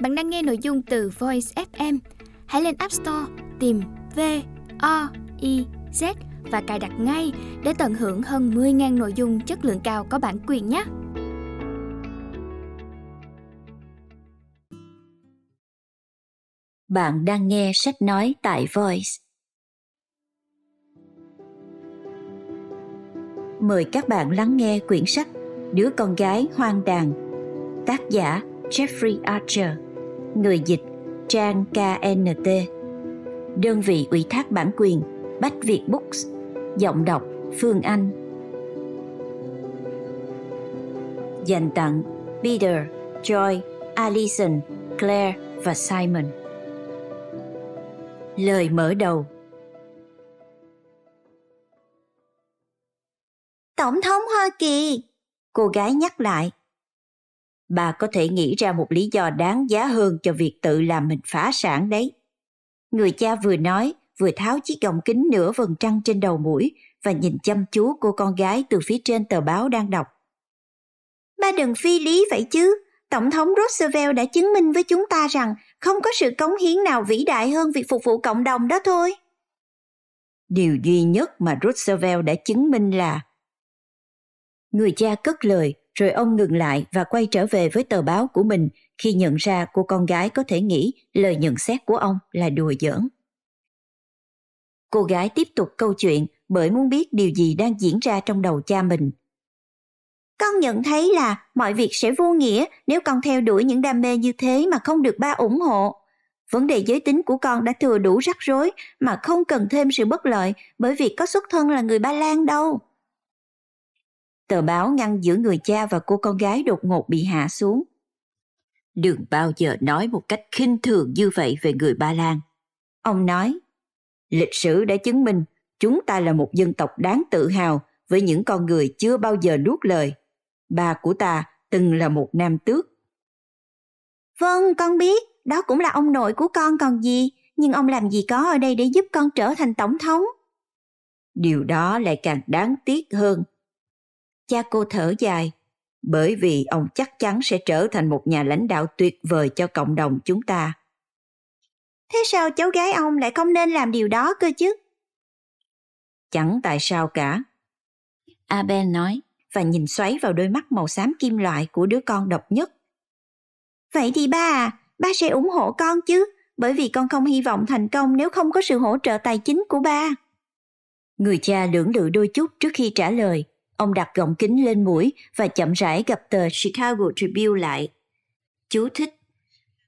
Bạn đang nghe nội dung từ Voice FM. Hãy lên App Store, tìm V O I Z và cài đặt ngay để tận hưởng hơn 10.000 nội dung chất lượng cao có bản quyền nhé. Bạn đang nghe sách nói tại Voice. Mời các bạn lắng nghe quyển sách Đứa con gái hoang đàn, Tác giả Jeffrey Archer Người dịch Trang KNT Đơn vị ủy thác bản quyền Bách Việt Books. Giọng đọc Phương Anh. Dành tặng Peter, Joy, Alison, Claire và Simon. Lời mở đầu. Tổng thống Hoa Kỳ. Cô gái nhắc lại bà có thể nghĩ ra một lý do đáng giá hơn cho việc tự làm mình phá sản đấy. Người cha vừa nói, vừa tháo chiếc gọng kính nửa vầng trăng trên đầu mũi và nhìn chăm chú cô con gái từ phía trên tờ báo đang đọc. Ba đừng phi lý vậy chứ. Tổng thống Roosevelt đã chứng minh với chúng ta rằng không có sự cống hiến nào vĩ đại hơn việc phục vụ cộng đồng đó thôi. Điều duy nhất mà Roosevelt đã chứng minh là Người cha cất lời rồi ông ngừng lại và quay trở về với tờ báo của mình, khi nhận ra cô con gái có thể nghĩ lời nhận xét của ông là đùa giỡn. Cô gái tiếp tục câu chuyện bởi muốn biết điều gì đang diễn ra trong đầu cha mình. Con nhận thấy là mọi việc sẽ vô nghĩa nếu con theo đuổi những đam mê như thế mà không được ba ủng hộ. Vấn đề giới tính của con đã thừa đủ rắc rối mà không cần thêm sự bất lợi bởi vì có xuất thân là người Ba Lan đâu. Tờ báo ngăn giữa người cha và cô con gái đột ngột bị hạ xuống. Đừng bao giờ nói một cách khinh thường như vậy về người Ba Lan. Ông nói, lịch sử đã chứng minh chúng ta là một dân tộc đáng tự hào với những con người chưa bao giờ nuốt lời. Ba của ta từng là một nam tước. Vâng, con biết, đó cũng là ông nội của con còn gì, nhưng ông làm gì có ở đây để giúp con trở thành tổng thống. Điều đó lại càng đáng tiếc hơn Cha cô thở dài, bởi vì ông chắc chắn sẽ trở thành một nhà lãnh đạo tuyệt vời cho cộng đồng chúng ta. Thế sao cháu gái ông lại không nên làm điều đó cơ chứ? Chẳng tại sao cả. Abel nói và nhìn xoáy vào đôi mắt màu xám kim loại của đứa con độc nhất. Vậy thì ba à, ba sẽ ủng hộ con chứ, bởi vì con không hy vọng thành công nếu không có sự hỗ trợ tài chính của ba. Người cha lưỡng lự đôi chút trước khi trả lời, Ông đặt gọng kính lên mũi và chậm rãi gặp tờ Chicago Tribune lại. Chú thích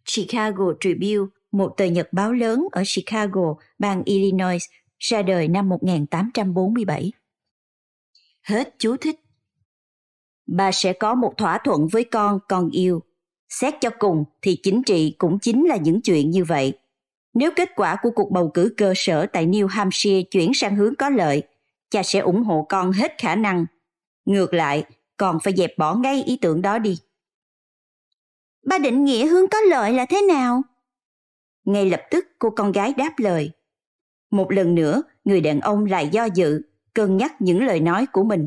Chicago Tribune, một tờ nhật báo lớn ở Chicago, bang Illinois, ra đời năm 1847. Hết chú thích. Bà sẽ có một thỏa thuận với con, con yêu. Xét cho cùng thì chính trị cũng chính là những chuyện như vậy. Nếu kết quả của cuộc bầu cử cơ sở tại New Hampshire chuyển sang hướng có lợi, cha sẽ ủng hộ con hết khả năng Ngược lại, còn phải dẹp bỏ ngay ý tưởng đó đi. Ba định nghĩa hướng có lợi là thế nào? Ngay lập tức cô con gái đáp lời. Một lần nữa, người đàn ông lại do dự, cân nhắc những lời nói của mình.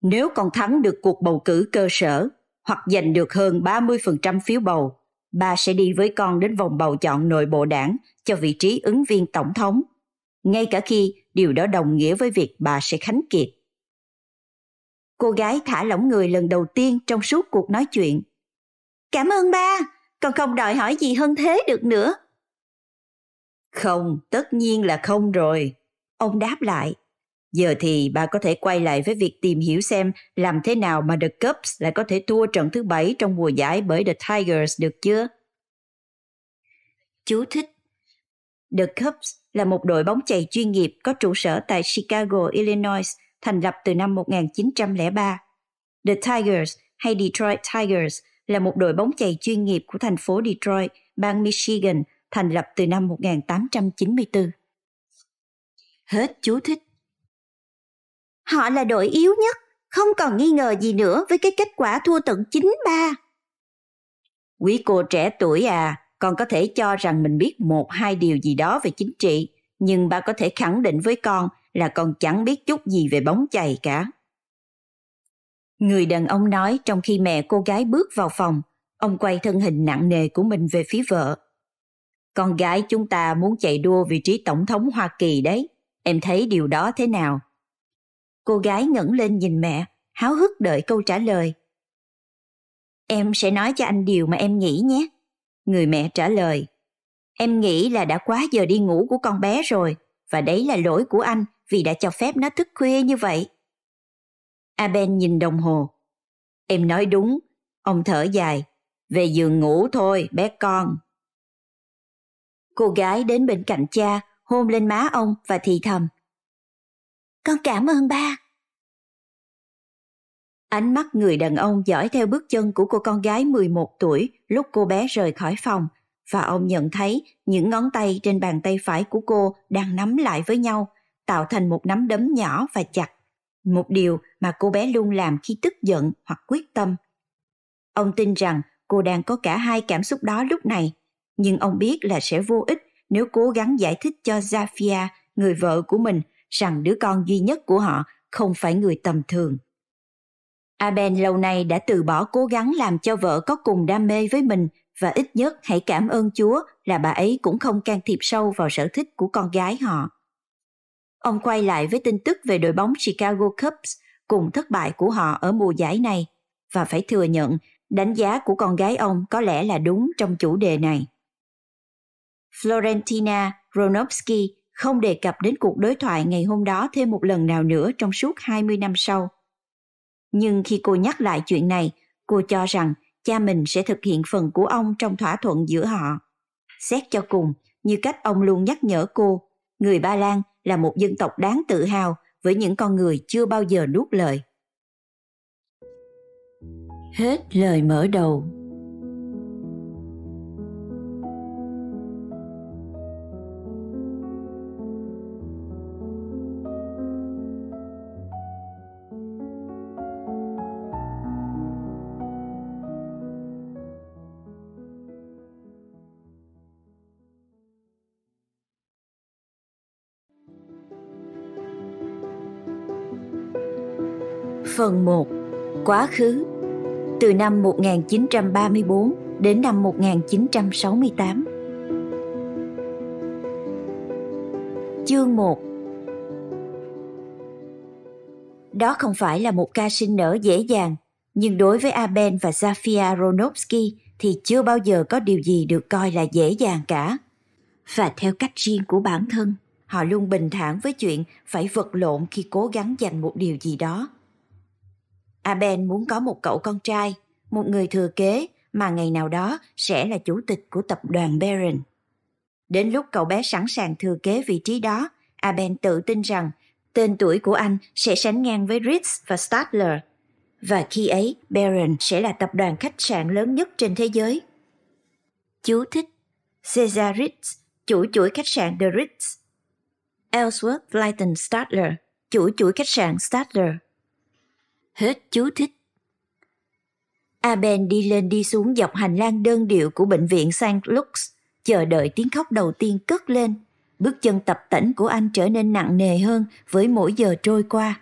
Nếu con thắng được cuộc bầu cử cơ sở hoặc giành được hơn 30% phiếu bầu, ba sẽ đi với con đến vòng bầu chọn nội bộ đảng cho vị trí ứng viên tổng thống, ngay cả khi điều đó đồng nghĩa với việc bà sẽ khánh kiệt. Cô gái thả lỏng người lần đầu tiên trong suốt cuộc nói chuyện. Cảm ơn ba, con không đòi hỏi gì hơn thế được nữa. Không, tất nhiên là không rồi. Ông đáp lại. Giờ thì bà có thể quay lại với việc tìm hiểu xem làm thế nào mà The Cubs lại có thể thua trận thứ bảy trong mùa giải bởi The Tigers được chưa? Chú thích The Cubs là một đội bóng chày chuyên nghiệp có trụ sở tại Chicago, Illinois, thành lập từ năm 1903. The Tigers hay Detroit Tigers là một đội bóng chày chuyên nghiệp của thành phố Detroit, bang Michigan, thành lập từ năm 1894. Hết chú thích. Họ là đội yếu nhất, không còn nghi ngờ gì nữa với cái kết quả thua tận 9-3. Quý cô trẻ tuổi à, con có thể cho rằng mình biết một hai điều gì đó về chính trị, nhưng ba có thể khẳng định với con là con chẳng biết chút gì về bóng chày cả. Người đàn ông nói trong khi mẹ cô gái bước vào phòng, Ông quay thân hình nặng nề của mình về phía vợ. Con gái chúng ta muốn chạy đua vị trí tổng thống Hoa Kỳ đấy. Em thấy điều đó thế nào? Cô gái ngẩng lên nhìn mẹ, háo hức đợi câu trả lời. Em sẽ nói cho anh điều mà em nghĩ nhé. Người mẹ trả lời. Em nghĩ là đã quá giờ đi ngủ của con bé rồi, và đấy là lỗi của anh vì đã cho phép nó thức khuya như vậy. Aben nhìn đồng hồ. Em nói đúng, ông thở dài. Về giường ngủ thôi, bé con. Cô gái đến bên cạnh cha, hôn lên má ông và thì thầm. Con cảm ơn ba. Ánh mắt người đàn ông dõi theo bước chân của cô con gái 11 tuổi lúc cô bé rời khỏi phòng và ông nhận thấy những ngón tay trên bàn tay phải của cô đang nắm lại với nhau, tạo thành một nắm đấm nhỏ và chặt. Một điều mà cô bé luôn làm khi tức giận hoặc quyết tâm. Ông tin rằng cô đang có cả hai cảm xúc đó lúc này, nhưng ông biết là sẽ vô ích nếu cố gắng giải thích cho Zafia, người vợ của mình, rằng đứa con duy nhất của họ không phải người tầm thường. Aben lâu nay đã từ bỏ cố gắng làm cho vợ có cùng đam mê với mình, và ít nhất hãy cảm ơn Chúa là bà ấy cũng không can thiệp sâu vào sở thích của con gái họ. Ông quay lại với tin tức về đội bóng Chicago Cubs cùng thất bại của họ ở mùa giải này, và phải thừa nhận, đánh giá của con gái ông có lẽ là đúng trong chủ đề này. Florentina Ronovsky không đề cập đến cuộc đối thoại ngày hôm đó thêm một lần nào nữa trong suốt 20 năm sau. Nhưng khi cô nhắc lại chuyện này, cô cho rằng cha mình sẽ thực hiện phần của ông trong thỏa thuận giữa họ. Xét cho cùng, như cách ông luôn nhắc nhở cô, người Ba Lan là một dân tộc đáng tự hào với những con người chưa bao giờ nuốt lời. Hết lời mở đầu Phần 1 Quá khứ Từ năm 1934 đến năm 1968 Chương 1 Đó không phải là một ca sinh nở dễ dàng, nhưng đối với Aben và Zafia Ronovsky thì chưa bao giờ có điều gì được coi là dễ dàng cả. Và theo cách riêng của bản thân, họ luôn bình thản với chuyện phải vật lộn khi cố gắng giành một điều gì đó. Aben muốn có một cậu con trai, một người thừa kế mà ngày nào đó sẽ là chủ tịch của tập đoàn Baron. Đến lúc cậu bé sẵn sàng thừa kế vị trí đó, Aben tự tin rằng tên tuổi của anh sẽ sánh ngang với Ritz và Stadler. Và khi ấy, Baron sẽ là tập đoàn khách sạn lớn nhất trên thế giới. Chú thích Cesar Ritz, chủ chuỗi khách sạn The Ritz. Ellsworth Lighton Stadler, chủ chuỗi khách sạn Stadler. Hết chú thích. Aben đi lên đi xuống dọc hành lang đơn điệu của bệnh viện St. Luke's, chờ đợi tiếng khóc đầu tiên cất lên. Bước chân tập tễnh của anh trở nên nặng nề hơn với mỗi giờ trôi qua.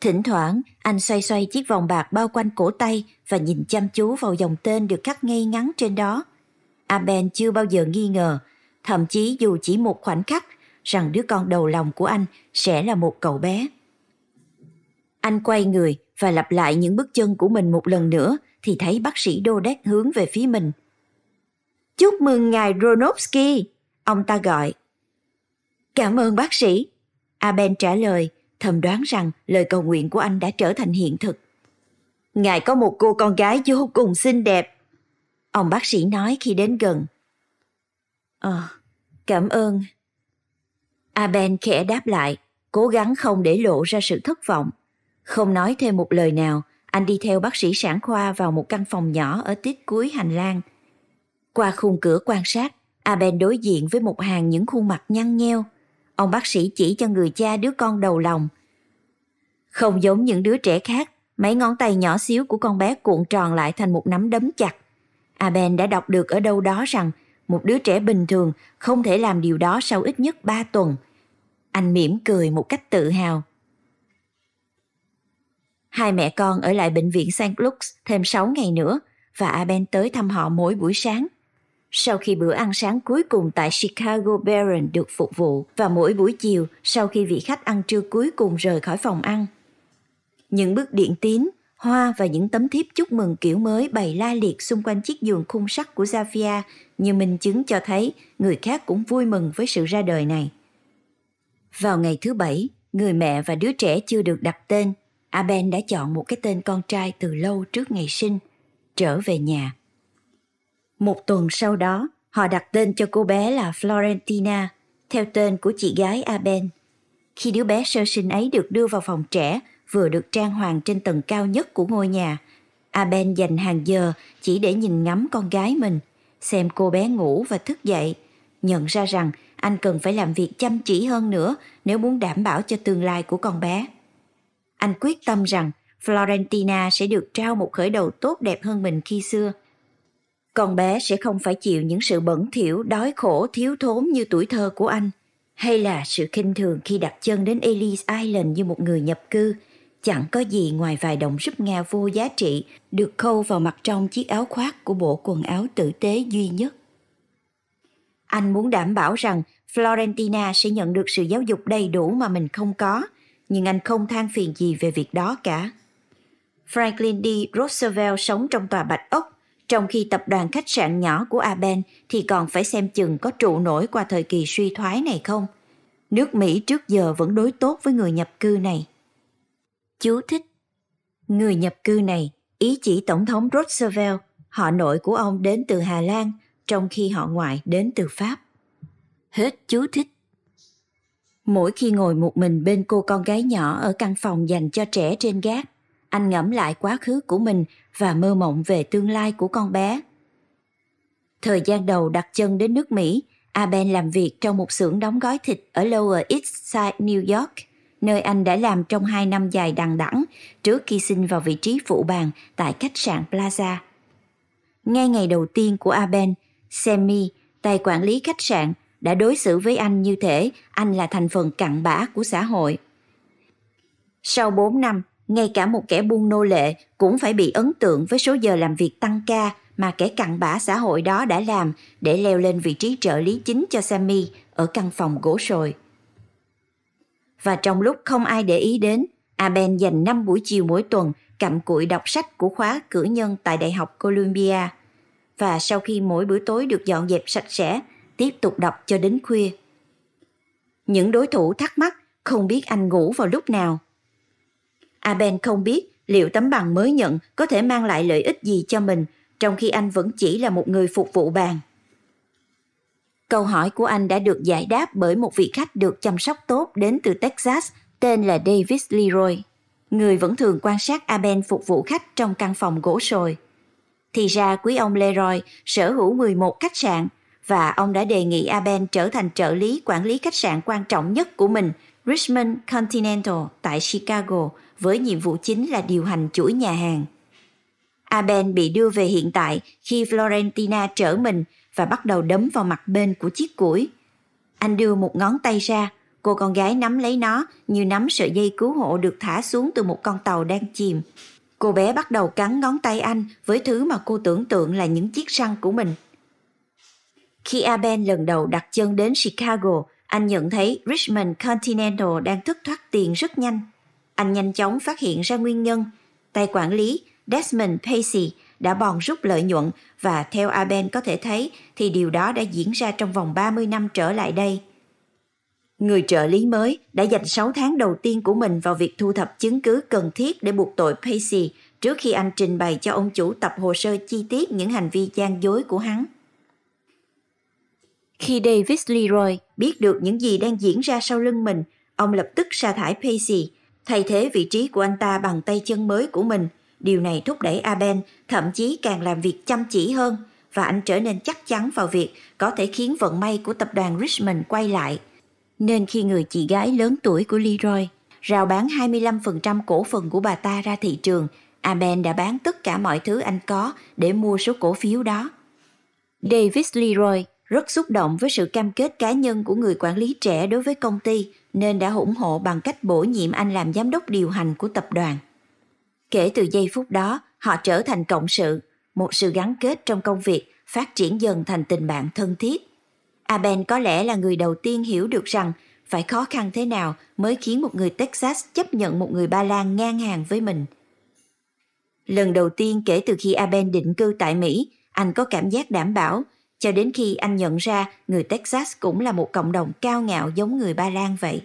Thỉnh thoảng, anh xoay xoay chiếc vòng bạc bao quanh cổ tay và nhìn chăm chú vào dòng tên được khắc ngay ngắn trên đó. Aben chưa bao giờ nghi ngờ, thậm chí dù chỉ một khoảnh khắc, rằng đứa con đầu lòng của anh sẽ là một cậu bé. Anh quay người và lặp lại những bước chân của mình một lần nữa thì thấy bác sĩ Đô Đét hướng về phía mình. Chúc mừng ngài Ronovsky, ông ta gọi. Cảm ơn bác sĩ. Aben trả lời, thầm đoán rằng lời cầu nguyện của anh đã trở thành hiện thực. Ngài có một cô con gái vô cùng xinh đẹp. Ông bác sĩ nói khi đến gần. Ờ, cảm ơn. Aben khẽ đáp lại, cố gắng không để lộ ra sự thất vọng. Không nói thêm một lời nào, anh đi theo bác sĩ sản khoa vào một căn phòng nhỏ ở tít cuối hành lang. Qua khung cửa quan sát, Aben đối diện với một hàng những khuôn mặt nhăn nheo. Ông bác sĩ chỉ cho người cha đứa con đầu lòng. Không giống những đứa trẻ khác, mấy ngón tay nhỏ xíu của con bé cuộn tròn lại thành một nắm đấm chặt. Aben đã đọc được ở đâu đó rằng một đứa trẻ bình thường không thể làm điều đó sau ít nhất 3 tuần. Anh mỉm cười một cách tự hào Hai mẹ con ở lại bệnh viện St. Luke's thêm 6 ngày nữa và Aben tới thăm họ mỗi buổi sáng. Sau khi bữa ăn sáng cuối cùng tại Chicago Baron được phục vụ và mỗi buổi chiều sau khi vị khách ăn trưa cuối cùng rời khỏi phòng ăn. Những bức điện tín, hoa và những tấm thiếp chúc mừng kiểu mới bày la liệt xung quanh chiếc giường khung sắt của Zafia như minh chứng cho thấy người khác cũng vui mừng với sự ra đời này. Vào ngày thứ bảy, người mẹ và đứa trẻ chưa được đặt tên, Aben đã chọn một cái tên con trai từ lâu trước ngày sinh, trở về nhà. Một tuần sau đó, họ đặt tên cho cô bé là Florentina, theo tên của chị gái Aben. Khi đứa bé sơ sinh ấy được đưa vào phòng trẻ, vừa được trang hoàng trên tầng cao nhất của ngôi nhà, Aben dành hàng giờ chỉ để nhìn ngắm con gái mình, xem cô bé ngủ và thức dậy, nhận ra rằng anh cần phải làm việc chăm chỉ hơn nữa nếu muốn đảm bảo cho tương lai của con bé. Anh quyết tâm rằng Florentina sẽ được trao một khởi đầu tốt đẹp hơn mình khi xưa. Con bé sẽ không phải chịu những sự bẩn thỉu, đói khổ, thiếu thốn như tuổi thơ của anh, hay là sự khinh thường khi đặt chân đến Ellis Island như một người nhập cư, chẳng có gì ngoài vài đồng rúp Nga vô giá trị được khâu vào mặt trong chiếc áo khoác của bộ quần áo tử tế duy nhất. Anh muốn đảm bảo rằng Florentina sẽ nhận được sự giáo dục đầy đủ mà mình không có, nhưng anh không than phiền gì về việc đó cả. Franklin D. Roosevelt sống trong tòa Bạch Ốc, trong khi tập đoàn khách sạn nhỏ của Aben thì còn phải xem chừng có trụ nổi qua thời kỳ suy thoái này không. Nước Mỹ trước giờ vẫn đối tốt với người nhập cư này. Chú thích Người nhập cư này ý chỉ Tổng thống Roosevelt, họ nội của ông đến từ Hà Lan, trong khi họ ngoại đến từ Pháp. Hết chú thích. Mỗi khi ngồi một mình bên cô con gái nhỏ ở căn phòng dành cho trẻ trên gác, anh ngẫm lại quá khứ của mình và mơ mộng về tương lai của con bé. Thời gian đầu đặt chân đến nước Mỹ, Aben làm việc trong một xưởng đóng gói thịt ở Lower East Side, New York, nơi anh đã làm trong hai năm dài đằng đẵng trước khi xin vào vị trí phụ bàn tại khách sạn Plaza. Ngay ngày đầu tiên của Aben, Sammy, tài quản lý khách sạn, đã đối xử với anh như thể anh là thành phần cặn bã của xã hội. Sau 4 năm, ngay cả một kẻ buôn nô lệ cũng phải bị ấn tượng với số giờ làm việc tăng ca mà kẻ cặn bã xã hội đó đã làm để leo lên vị trí trợ lý chính cho Sammy ở căn phòng gỗ sồi. Và trong lúc không ai để ý đến, Aben dành 5 buổi chiều mỗi tuần cặm cụi đọc sách của khóa cử nhân tại Đại học Columbia. Và sau khi mỗi bữa tối được dọn dẹp sạch sẽ, tiếp tục đọc cho đến khuya. Những đối thủ thắc mắc không biết anh ngủ vào lúc nào. Aben không biết liệu tấm bằng mới nhận có thể mang lại lợi ích gì cho mình trong khi anh vẫn chỉ là một người phục vụ bàn. Câu hỏi của anh đã được giải đáp bởi một vị khách được chăm sóc tốt đến từ Texas tên là Davis Leroy, người vẫn thường quan sát Aben phục vụ khách trong căn phòng gỗ sồi. Thì ra quý ông Leroy sở hữu 11 khách sạn và ông đã đề nghị Aben trở thành trợ lý quản lý khách sạn quan trọng nhất của mình, Richmond Continental tại Chicago, với nhiệm vụ chính là điều hành chuỗi nhà hàng. Aben bị đưa về hiện tại khi Florentina trở mình và bắt đầu đấm vào mặt bên của chiếc củi. Anh đưa một ngón tay ra, cô con gái nắm lấy nó như nắm sợi dây cứu hộ được thả xuống từ một con tàu đang chìm. Cô bé bắt đầu cắn ngón tay anh với thứ mà cô tưởng tượng là những chiếc răng của mình. Khi Aben lần đầu đặt chân đến Chicago, anh nhận thấy Richmond Continental đang thất thoát tiền rất nhanh. Anh nhanh chóng phát hiện ra nguyên nhân. Tay quản lý Desmond Pacey đã bòn rút lợi nhuận và theo Aben có thể thấy thì điều đó đã diễn ra trong vòng 30 năm trở lại đây. Người trợ lý mới đã dành 6 tháng đầu tiên của mình vào việc thu thập chứng cứ cần thiết để buộc tội Pacey trước khi anh trình bày cho ông chủ tập hồ sơ chi tiết những hành vi gian dối của hắn. Khi Davis Leroy biết được những gì đang diễn ra sau lưng mình, ông lập tức sa thải Pacey, thay thế vị trí của anh ta bằng tay chân mới của mình. Điều này thúc đẩy Aben thậm chí càng làm việc chăm chỉ hơn và anh trở nên chắc chắn vào việc có thể khiến vận may của tập đoàn Richmond quay lại. Nên khi người chị gái lớn tuổi của Leroy rao bán 25% cổ phần của bà ta ra thị trường, Aben đã bán tất cả mọi thứ anh có để mua số cổ phiếu đó. Davis Leroy rất xúc động với sự cam kết cá nhân của người quản lý trẻ đối với công ty nên đã ủng hộ bằng cách bổ nhiệm anh làm giám đốc điều hành của tập đoàn. Kể từ giây phút đó, họ trở thành cộng sự. một sự gắn kết trong công việc phát triển dần thành tình bạn thân thiết. Aben có lẽ là người đầu tiên hiểu được rằng phải khó khăn thế nào mới khiến một người Texas chấp nhận một người Ba Lan ngang hàng với mình. Lần đầu tiên kể từ khi Aben định cư tại Mỹ, anh có cảm giác đảm bảo, cho đến khi anh nhận ra người Texas cũng là một cộng đồng cao ngạo giống người Ba Lan vậy.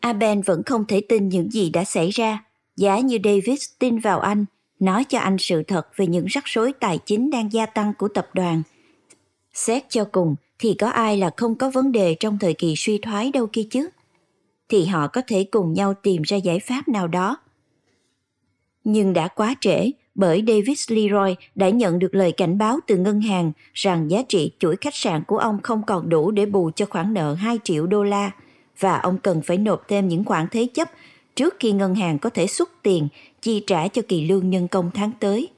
Aben vẫn không thể tin những gì đã xảy ra, giá như Davis tin vào anh, nói cho anh sự thật về những rắc rối tài chính đang gia tăng của tập đoàn. Xét cho cùng thì có ai là không có vấn đề trong thời kỳ suy thoái đâu kia chứ? Thì họ có thể cùng nhau tìm ra giải pháp nào đó. Nhưng đã quá trễ bởi Davis Leroy đã nhận được lời cảnh báo từ ngân hàng rằng giá trị chuỗi khách sạn của ông không còn đủ để bù cho khoản nợ 2 triệu đô la và ông cần phải nộp thêm những khoản thế chấp trước khi ngân hàng có thể xuất tiền chi trả cho kỳ lương nhân công tháng tới.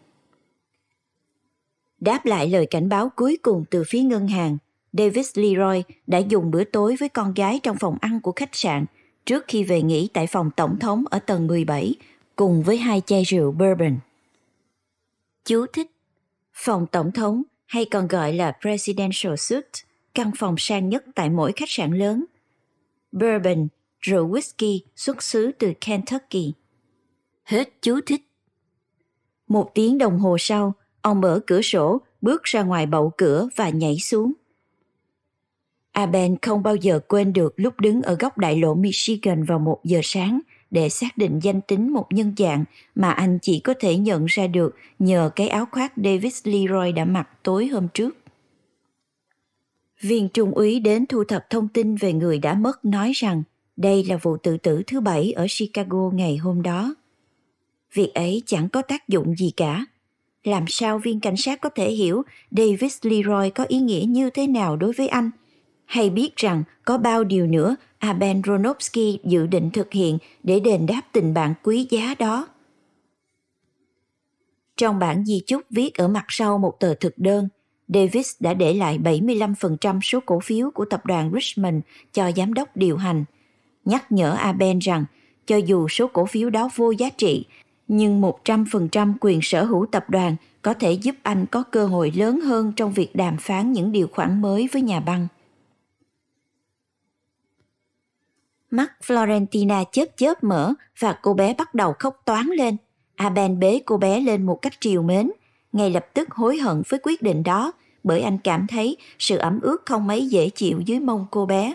Đáp lại lời cảnh báo cuối cùng từ phía ngân hàng, Davis Leroy đã dùng bữa tối với con gái trong phòng ăn của khách sạn trước khi về nghỉ tại phòng tổng thống ở tầng 17 cùng với hai chai rượu bourbon. Chú thích Phòng tổng thống hay còn gọi là Presidential Suite, căn phòng sang nhất tại mỗi khách sạn lớn. Bourbon, rượu whisky xuất xứ từ Kentucky. Hết chú thích. Một tiếng đồng hồ sau, ông mở cửa sổ, bước ra ngoài bậu cửa và nhảy xuống. Aben không bao giờ quên được lúc đứng ở góc đại lộ Michigan vào một giờ sáng để xác định danh tính một nhân dạng mà anh chỉ có thể nhận ra được nhờ cái áo khoác Davis Leroy đã mặc tối hôm trước. Viên trung úy đến thu thập thông tin về người đã mất nói rằng đây là vụ tự tử thứ bảy ở Chicago ngày hôm đó. Việc ấy chẳng có tác dụng gì cả. Làm sao viên cảnh sát có thể hiểu Davis Leroy có ý nghĩa như thế nào đối với anh? Hay biết rằng có bao điều nữa Aben Ronovsky dự định thực hiện để đền đáp tình bạn quý giá đó? Trong bản di chúc viết ở mặt sau một tờ thực đơn, Davis đã để lại 75% số cổ phiếu của tập đoàn Richmond cho giám đốc điều hành, nhắc nhở Aben rằng cho dù số cổ phiếu đó vô giá trị, nhưng 100% quyền sở hữu tập đoàn có thể giúp anh có cơ hội lớn hơn trong việc đàm phán những điều khoản mới với nhà băng. Mắt Florentina chớp chớp mở và cô bé bắt đầu khóc toán lên. Aben bế cô bé lên một cách triều mến, ngay lập tức hối hận với quyết định đó bởi anh cảm thấy sự ẩm ướt không mấy dễ chịu dưới mông cô bé.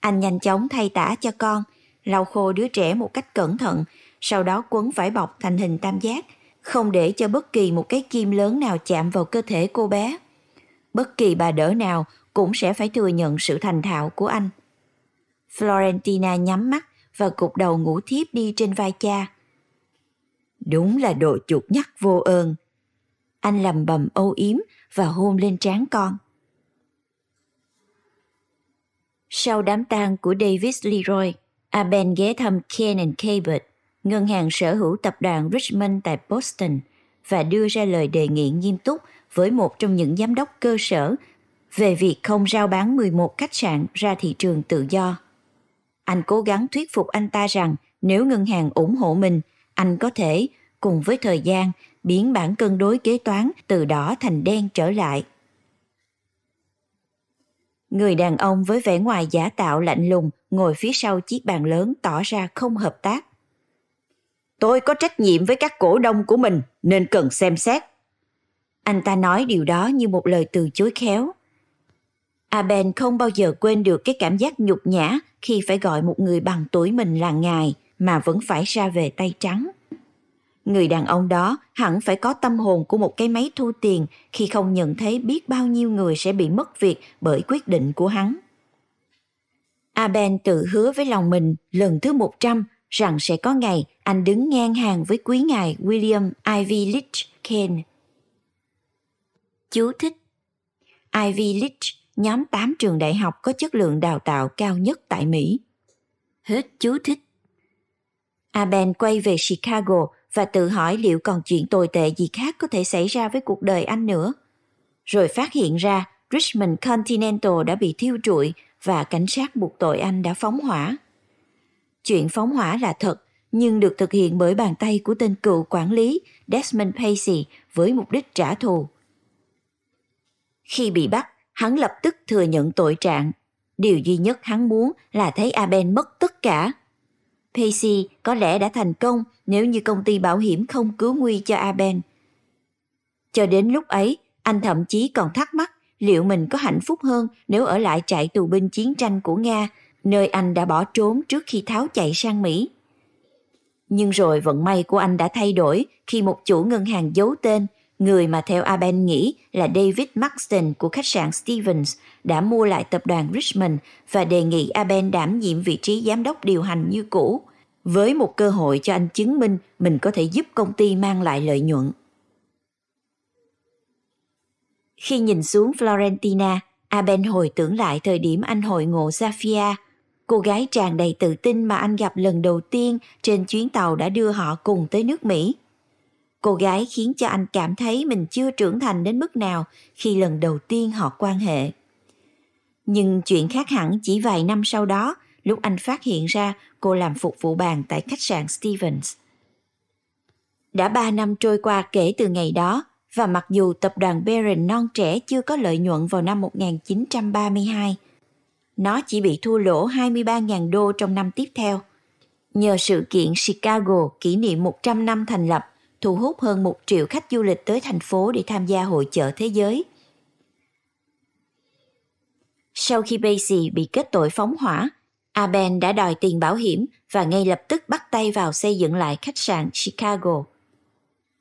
Anh nhanh chóng thay tả cho con, lau khô đứa trẻ một cách cẩn thận, sau đó quấn vải bọc thành hình tam giác, không để cho bất kỳ một cái kim lớn nào chạm vào cơ thể cô bé. Bất kỳ bà đỡ nào cũng sẽ phải thừa nhận sự thành thạo của anh. Florentina nhắm mắt và cục đầu ngủ thiếp đi trên vai cha. Đúng là đồ chuột nhắt vô ơn. Anh lầm bầm âu yếm và hôn lên trán con. Sau đám tang của Davis Leroy, Aben ghé thăm Ken and Cabot, ngân hàng sở hữu tập đoàn Richmond tại Boston, và đưa ra lời đề nghị nghiêm túc với một trong những giám đốc cơ sở về việc không rao bán 11 khách sạn ra thị trường tự do. Anh cố gắng thuyết phục anh ta rằng nếu ngân hàng ủng hộ mình, anh có thể, cùng với thời gian, biến bản cân đối kế toán từ đỏ thành đen trở lại. Người đàn ông với vẻ ngoài giả tạo lạnh lùng ngồi phía sau chiếc bàn lớn tỏ ra không hợp tác. Tôi có trách nhiệm với các cổ đông của mình nên cần xem xét. Anh ta nói điều đó như một lời từ chối khéo. À, Aben không bao giờ quên được cái cảm giác nhục nhã khi phải gọi một người bằng tuổi mình là ngài mà vẫn phải ra về tay trắng. Người đàn ông đó hẳn phải có tâm hồn của một cái máy thu tiền khi không nhận thấy biết bao nhiêu người sẽ bị mất việc bởi quyết định của hắn. À, Aben tự hứa với lòng mình lần thứ 100 rằng sẽ có ngày anh đứng ngang hàng với quý ngài William Ivy Leach Kane. Chú thích Ivy Leach, nhóm 8 trường đại học có chất lượng đào tạo cao nhất tại Mỹ. Hết chú thích. Aben quay về Chicago và tự hỏi liệu còn chuyện tồi tệ gì khác có thể xảy ra với cuộc đời anh nữa. Rồi phát hiện ra Richmond Continental đã bị thiêu trụi và cảnh sát buộc tội anh đã phóng hỏa. Chuyện phóng hỏa là thật, nhưng được thực hiện bởi bàn tay của tên cựu quản lý Desmond Pacey với mục đích trả thù. Khi bị bắt, hắn lập tức thừa nhận tội trạng. Điều duy nhất hắn muốn là thấy Aben mất tất cả. Pacey có lẽ đã thành công nếu như công ty bảo hiểm không cứu nguy cho Aben. Cho đến lúc ấy, anh thậm chí còn thắc mắc liệu mình có hạnh phúc hơn nếu ở lại trại tù binh chiến tranh của Nga, nơi anh đã bỏ trốn trước khi tháo chạy sang Mỹ. Nhưng rồi vận may của anh đã thay đổi khi một chủ ngân hàng giấu tên, người mà theo Aben nghĩ là David Maxton của khách sạn Stevens đã mua lại tập đoàn Richmond và đề nghị Aben đảm nhiệm vị trí giám đốc điều hành như cũ, với một cơ hội cho anh chứng minh mình có thể giúp công ty mang lại lợi nhuận. Khi nhìn xuống Florentina, Aben hồi tưởng lại thời điểm anh hội ngộ Zafia, cô gái tràn đầy tự tin mà anh gặp lần đầu tiên trên chuyến tàu đã đưa họ cùng tới nước Mỹ. Cô gái khiến cho anh cảm thấy mình chưa trưởng thành đến mức nào khi lần đầu tiên họ quan hệ. Nhưng chuyện khác hẳn chỉ vài năm sau đó, lúc anh phát hiện ra cô làm phục vụ bàn tại khách sạn Stevens. Đã ba năm trôi qua kể từ ngày đó, và mặc dù tập đoàn Barron non trẻ chưa có lợi nhuận vào năm 1932, nó chỉ bị thua lỗ 23.000 đô trong năm tiếp theo. Nhờ sự kiện Chicago kỷ niệm 100 năm thành lập, thu hút hơn một triệu khách du lịch tới thành phố để tham gia hội chợ thế giới. Sau khi Basie bị kết tội phóng hỏa, Aben đã đòi tiền bảo hiểm và ngay lập tức bắt tay vào xây dựng lại khách sạn Chicago –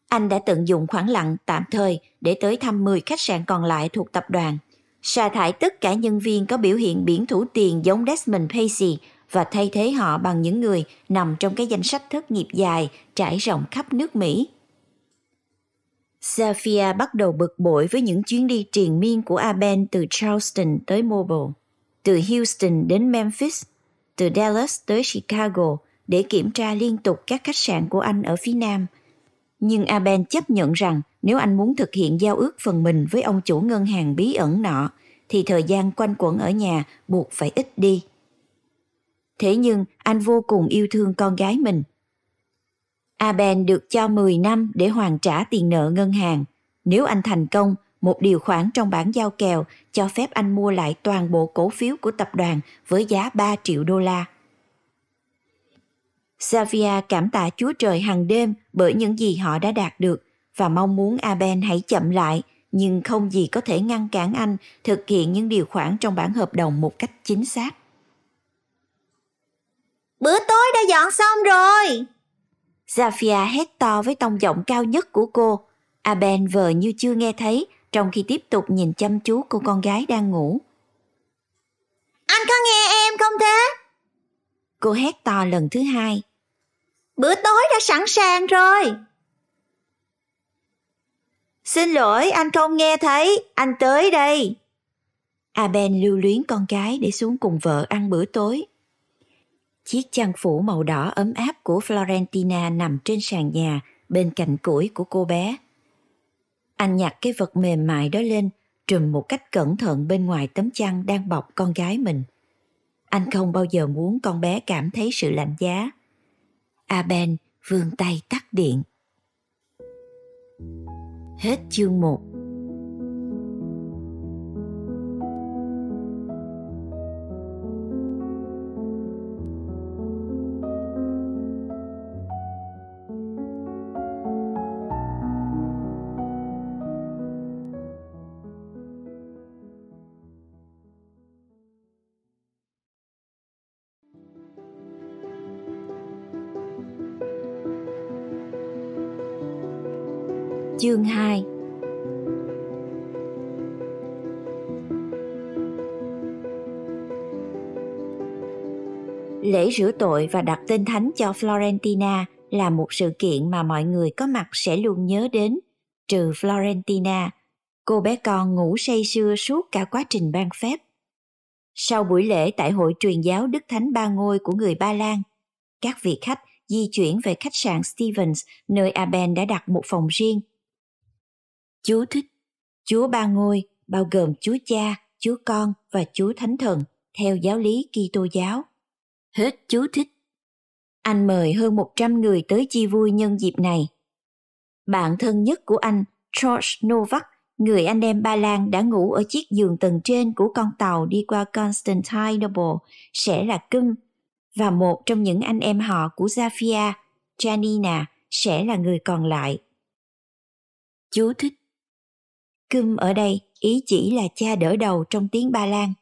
anh đã tận dụng khoảng lặng tạm thời để tới thăm 10 khách sạn còn lại thuộc tập đoàn, sa thải tất cả nhân viên có biểu hiện biển thủ tiền giống Desmond Pacey và thay thế họ bằng những người nằm trong cái danh sách thất nghiệp dài trải rộng khắp nước Mỹ. Zafia bắt đầu bực bội với những chuyến đi triền miên của Aben từ Charleston tới Mobile, từ Houston đến Memphis, từ Dallas tới Chicago để kiểm tra liên tục các khách sạn của anh ở phía Nam – nhưng Aben chấp nhận rằng nếu anh muốn thực hiện giao ước phần mình với ông chủ ngân hàng bí ẩn nọ, thì thời gian quanh quẩn ở nhà buộc phải ít đi. Thế nhưng anh vô cùng yêu thương con gái mình. Aben được cho 10 năm để hoàn trả tiền nợ ngân hàng. Nếu anh thành công, một điều khoản trong bản giao kèo cho phép anh mua lại toàn bộ cổ phiếu của tập đoàn với giá 3 triệu đô la. Xavier cảm tạ Chúa Trời hàng đêm bởi những gì họ đã đạt được và mong muốn Aben hãy chậm lại, nhưng không gì có thể ngăn cản anh thực hiện những điều khoản trong bản hợp đồng một cách chính xác. Bữa tối đã dọn xong rồi. Zafia hét to với tông giọng cao nhất của cô. Aben vờ như chưa nghe thấy trong khi tiếp tục nhìn chăm chú cô con gái đang ngủ. Anh có nghe em không thế? Cô hét to lần thứ hai. Bữa tối đã sẵn sàng rồi. Xin lỗi, anh không nghe thấy, anh tới đây. Aben lưu luyến con gái để xuống cùng vợ ăn bữa tối. Chiếc chăn phủ màu đỏ ấm áp của Florentina nằm trên sàn nhà bên cạnh củi của cô bé. Anh nhặt cái vật mềm mại đó lên, trùm một cách cẩn thận bên ngoài tấm chăn đang bọc con gái mình. Anh không bao giờ muốn con bé cảm thấy sự lạnh giá. Aben vươn tay tắt điện. Hết chương 1 Chương 2 Lễ rửa tội và đặt tên thánh cho Florentina là một sự kiện mà mọi người có mặt sẽ luôn nhớ đến, trừ Florentina, cô bé con ngủ say sưa suốt cả quá trình ban phép. Sau buổi lễ tại hội truyền giáo Đức Thánh Ba Ngôi của người Ba Lan, các vị khách di chuyển về khách sạn Stevens nơi Aben đã đặt một phòng riêng. Chúa thích. Chúa ba ngôi bao gồm Chúa Cha, Chúa Con và Chúa Thánh Thần theo giáo lý Kitô giáo. Hết chú thích. Anh mời hơn 100 người tới chi vui nhân dịp này. Bạn thân nhất của anh, George Novak, người anh em Ba Lan đã ngủ ở chiếc giường tầng trên của con tàu đi qua Constantinople, sẽ là Cum, và một trong những anh em họ của Zafia, Janina, sẽ là người còn lại. Chú thích Cum ở đây ý chỉ là cha đỡ đầu trong tiếng Ba Lan.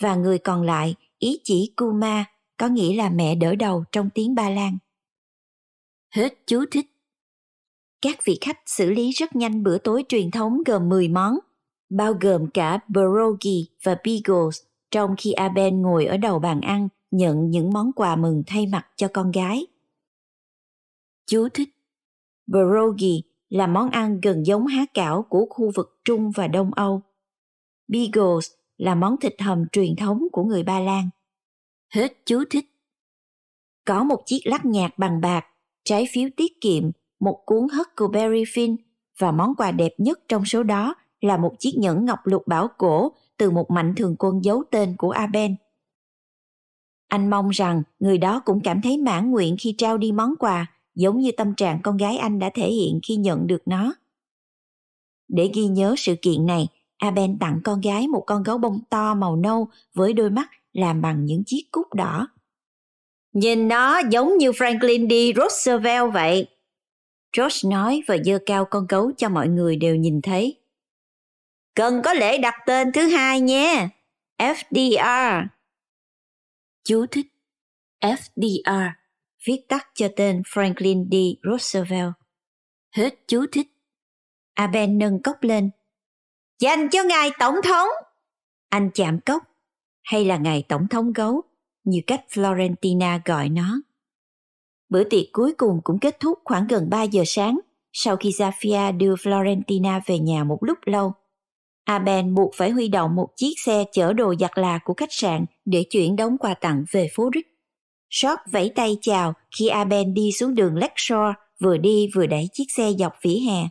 Và người còn lại ý chỉ Kuma có nghĩa là mẹ đỡ đầu trong tiếng Ba Lan. Hết chú thích. Các vị khách xử lý rất nhanh bữa tối truyền thống gồm 10 món, bao gồm cả pierogi và bagels, trong khi Aben ngồi ở đầu bàn ăn nhận những món quà mừng thay mặt cho con gái. Chú thích Pierogi là món ăn gần giống há cảo của khu vực Trung và Đông Âu. Beagles là món thịt hầm truyền thống của người Ba Lan. Hết chú thích. Có một chiếc lắc nhạc bằng bạc, trái phiếu tiết kiệm, một cuốn Huckleberry Finn và món quà đẹp nhất trong số đó là một chiếc nhẫn ngọc lục bảo cổ từ một mạnh thường quân giấu tên của Aben. Anh mong rằng người đó cũng cảm thấy mãn nguyện khi trao đi món quà giống như tâm trạng con gái anh đã thể hiện khi nhận được nó. Để ghi nhớ sự kiện này, Aben tặng con gái một con gấu bông to màu nâu với đôi mắt làm bằng những chiếc cúc đỏ. Nhìn nó giống như Franklin D. Roosevelt vậy. George nói và dơ cao con gấu cho mọi người đều nhìn thấy. Cần có lễ đặt tên thứ hai nhé. FDR. Chú thích. FDR viết tắt cho tên Franklin D. Roosevelt. Hết chú thích. Aben nâng cốc lên. Dành cho ngài tổng thống. Anh chạm cốc, hay là ngài tổng thống gấu, như cách Florentina gọi nó. Bữa tiệc cuối cùng cũng kết thúc khoảng gần 3 giờ sáng, sau khi Zafia đưa Florentina về nhà một lúc lâu. Aben buộc phải huy động một chiếc xe chở đồ giặt là của khách sạn để chuyển đống quà tặng về phố Rick. Short vẫy tay chào khi Aben đi xuống đường Lakeshore, vừa đi vừa đẩy chiếc xe dọc vỉa hè.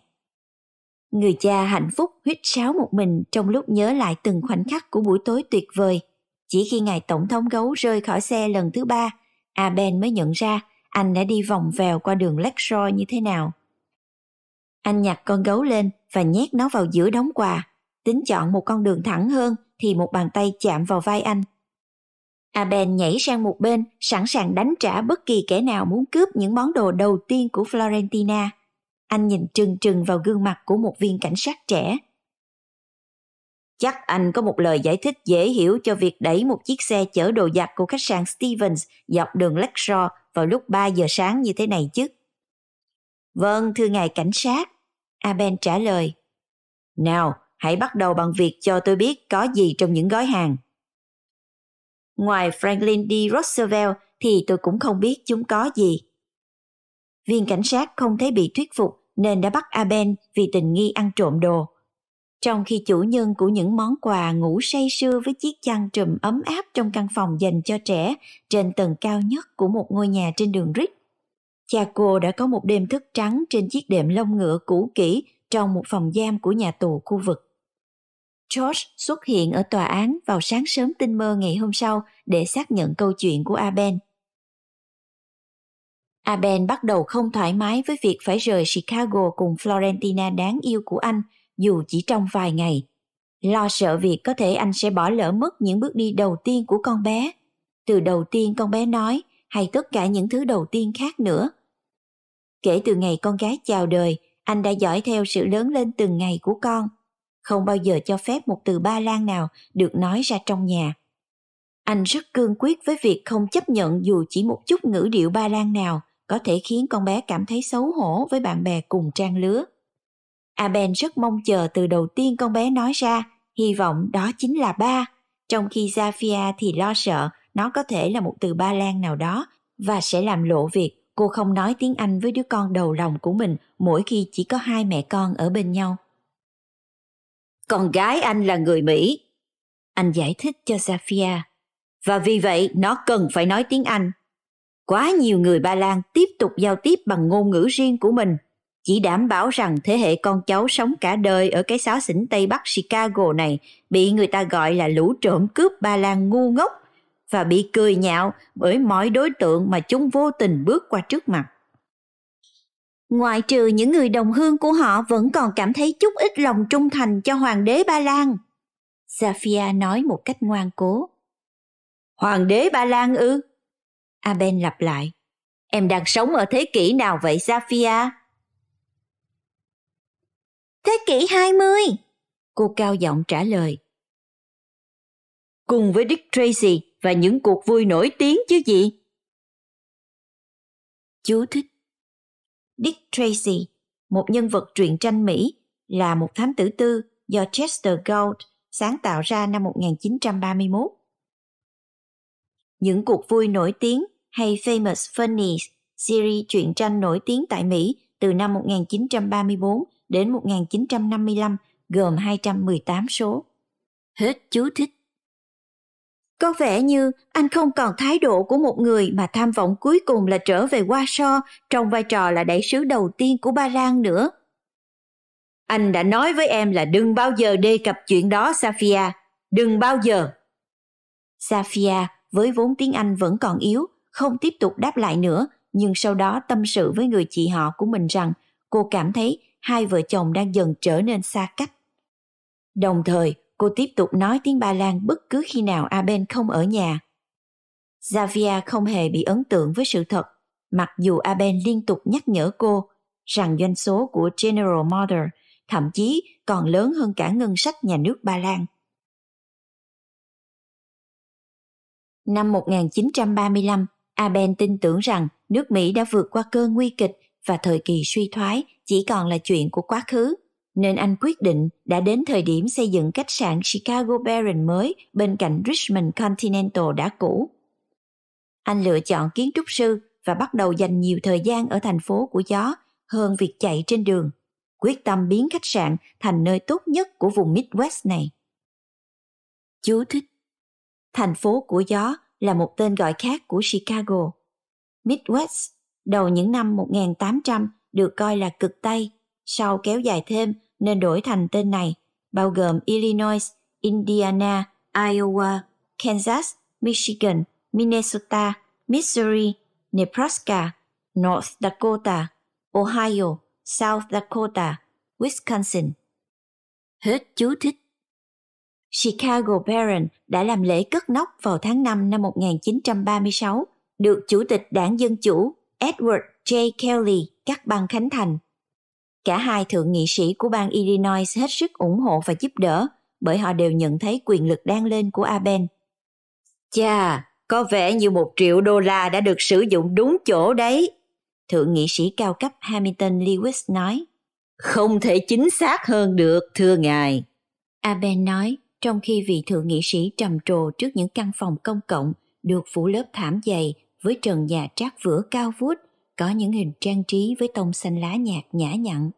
Người cha hạnh phúc huyết sáo một mình trong lúc nhớ lại từng khoảnh khắc của buổi tối tuyệt vời. Chỉ khi ngài tổng thống gấu rơi khỏi xe lần thứ ba, Aben mới nhận ra anh đã đi vòng vèo qua đường Lakeshore như thế nào. Anh nhặt con gấu lên và nhét nó vào giữa đống quà, tính chọn một con đường thẳng hơn thì một bàn tay chạm vào vai anh Aben nhảy sang một bên, sẵn sàng đánh trả bất kỳ kẻ nào muốn cướp những món đồ đầu tiên của Florentina. Anh nhìn trừng trừng vào gương mặt của một viên cảnh sát trẻ. Chắc anh có một lời giải thích dễ hiểu cho việc đẩy một chiếc xe chở đồ giặt của khách sạn Stevens dọc đường Lexor vào lúc 3 giờ sáng như thế này chứ. Vâng, thưa ngài cảnh sát. Aben trả lời. Nào, hãy bắt đầu bằng việc cho tôi biết có gì trong những gói hàng. Ngoài Franklin D. Roosevelt thì tôi cũng không biết chúng có gì. Viên cảnh sát không thấy bị thuyết phục nên đã bắt Aben vì tình nghi ăn trộm đồ. Trong khi chủ nhân của những món quà ngủ say sưa với chiếc chăn trùm ấm áp trong căn phòng dành cho trẻ trên tầng cao nhất của một ngôi nhà trên đường Rick. Cha cô đã có một đêm thức trắng trên chiếc đệm lông ngựa cũ kỹ trong một phòng giam của nhà tù khu vực. George xuất hiện ở tòa án vào sáng sớm tinh mơ ngày hôm sau để xác nhận câu chuyện của Aben. Aben bắt đầu không thoải mái với việc phải rời Chicago cùng Florentina đáng yêu của anh dù chỉ trong vài ngày. Lo sợ việc có thể anh sẽ bỏ lỡ mất những bước đi đầu tiên của con bé. Từ đầu tiên con bé nói hay tất cả những thứ đầu tiên khác nữa. Kể từ ngày con gái chào đời, anh đã dõi theo sự lớn lên từng ngày của con không bao giờ cho phép một từ ba lan nào được nói ra trong nhà. Anh rất cương quyết với việc không chấp nhận dù chỉ một chút ngữ điệu ba lan nào có thể khiến con bé cảm thấy xấu hổ với bạn bè cùng trang lứa. Aben rất mong chờ từ đầu tiên con bé nói ra, hy vọng đó chính là ba, trong khi Zafia thì lo sợ nó có thể là một từ ba lan nào đó và sẽ làm lộ việc cô không nói tiếng Anh với đứa con đầu lòng của mình mỗi khi chỉ có hai mẹ con ở bên nhau. Con gái anh là người Mỹ. Anh giải thích cho Safia. Và vì vậy nó cần phải nói tiếng Anh. Quá nhiều người Ba Lan tiếp tục giao tiếp bằng ngôn ngữ riêng của mình, chỉ đảm bảo rằng thế hệ con cháu sống cả đời ở cái xó xỉnh Tây Bắc Chicago này bị người ta gọi là lũ trộm cướp Ba Lan ngu ngốc và bị cười nhạo bởi mọi đối tượng mà chúng vô tình bước qua trước mặt. Ngoại trừ những người đồng hương của họ vẫn còn cảm thấy chút ít lòng trung thành cho hoàng đế Ba Lan. Zafia nói một cách ngoan cố. Hoàng đế Ba Lan ư? Aben lặp lại. Em đang sống ở thế kỷ nào vậy Zafia? Thế kỷ 20. Cô cao giọng trả lời. Cùng với Dick Tracy và những cuộc vui nổi tiếng chứ gì? Chú thích. Dick Tracy, một nhân vật truyện tranh Mỹ, là một thám tử tư do Chester Gould sáng tạo ra năm 1931. Những cuộc vui nổi tiếng hay Famous Funnies, series truyện tranh nổi tiếng tại Mỹ từ năm 1934 đến 1955 gồm 218 số. Hết chú thích. Có vẻ như anh không còn thái độ của một người mà tham vọng cuối cùng là trở về Warsaw trong vai trò là đại sứ đầu tiên của Ba Lan nữa. Anh đã nói với em là đừng bao giờ đề cập chuyện đó, Safia. Đừng bao giờ. Safia với vốn tiếng Anh vẫn còn yếu, không tiếp tục đáp lại nữa, nhưng sau đó tâm sự với người chị họ của mình rằng cô cảm thấy hai vợ chồng đang dần trở nên xa cách. Đồng thời, cô tiếp tục nói tiếng Ba Lan bất cứ khi nào Aben không ở nhà. Xavier không hề bị ấn tượng với sự thật, mặc dù Aben liên tục nhắc nhở cô rằng doanh số của General Motors thậm chí còn lớn hơn cả ngân sách nhà nước Ba Lan. Năm 1935, Aben tin tưởng rằng nước Mỹ đã vượt qua cơn nguy kịch và thời kỳ suy thoái chỉ còn là chuyện của quá khứ, nên anh quyết định đã đến thời điểm xây dựng khách sạn Chicago Baron mới bên cạnh Richmond Continental đã cũ. Anh lựa chọn kiến trúc sư và bắt đầu dành nhiều thời gian ở thành phố của gió hơn việc chạy trên đường, quyết tâm biến khách sạn thành nơi tốt nhất của vùng Midwest này. Chú thích Thành phố của gió là một tên gọi khác của Chicago. Midwest, đầu những năm 1800 được coi là cực Tây, sau kéo dài thêm nên đổi thành tên này, bao gồm Illinois, Indiana, Iowa, Kansas, Michigan, Minnesota, Missouri, Nebraska, North Dakota, Ohio, South Dakota, Wisconsin. Hết chú thích. Chicago Baron đã làm lễ cất nóc vào tháng 5 năm 1936, được Chủ tịch Đảng Dân Chủ Edward J. Kelly cắt băng khánh thành. Cả hai thượng nghị sĩ của bang Illinois hết sức ủng hộ và giúp đỡ bởi họ đều nhận thấy quyền lực đang lên của Aben. Chà, có vẻ như một triệu đô la đã được sử dụng đúng chỗ đấy. Thượng nghị sĩ cao cấp Hamilton Lewis nói. Không thể chính xác hơn được, thưa ngài. Aben nói, trong khi vị thượng nghị sĩ trầm trồ trước những căn phòng công cộng được phủ lớp thảm dày với trần nhà trát vữa cao vút, có những hình trang trí với tông xanh lá nhạt nhã nhặn.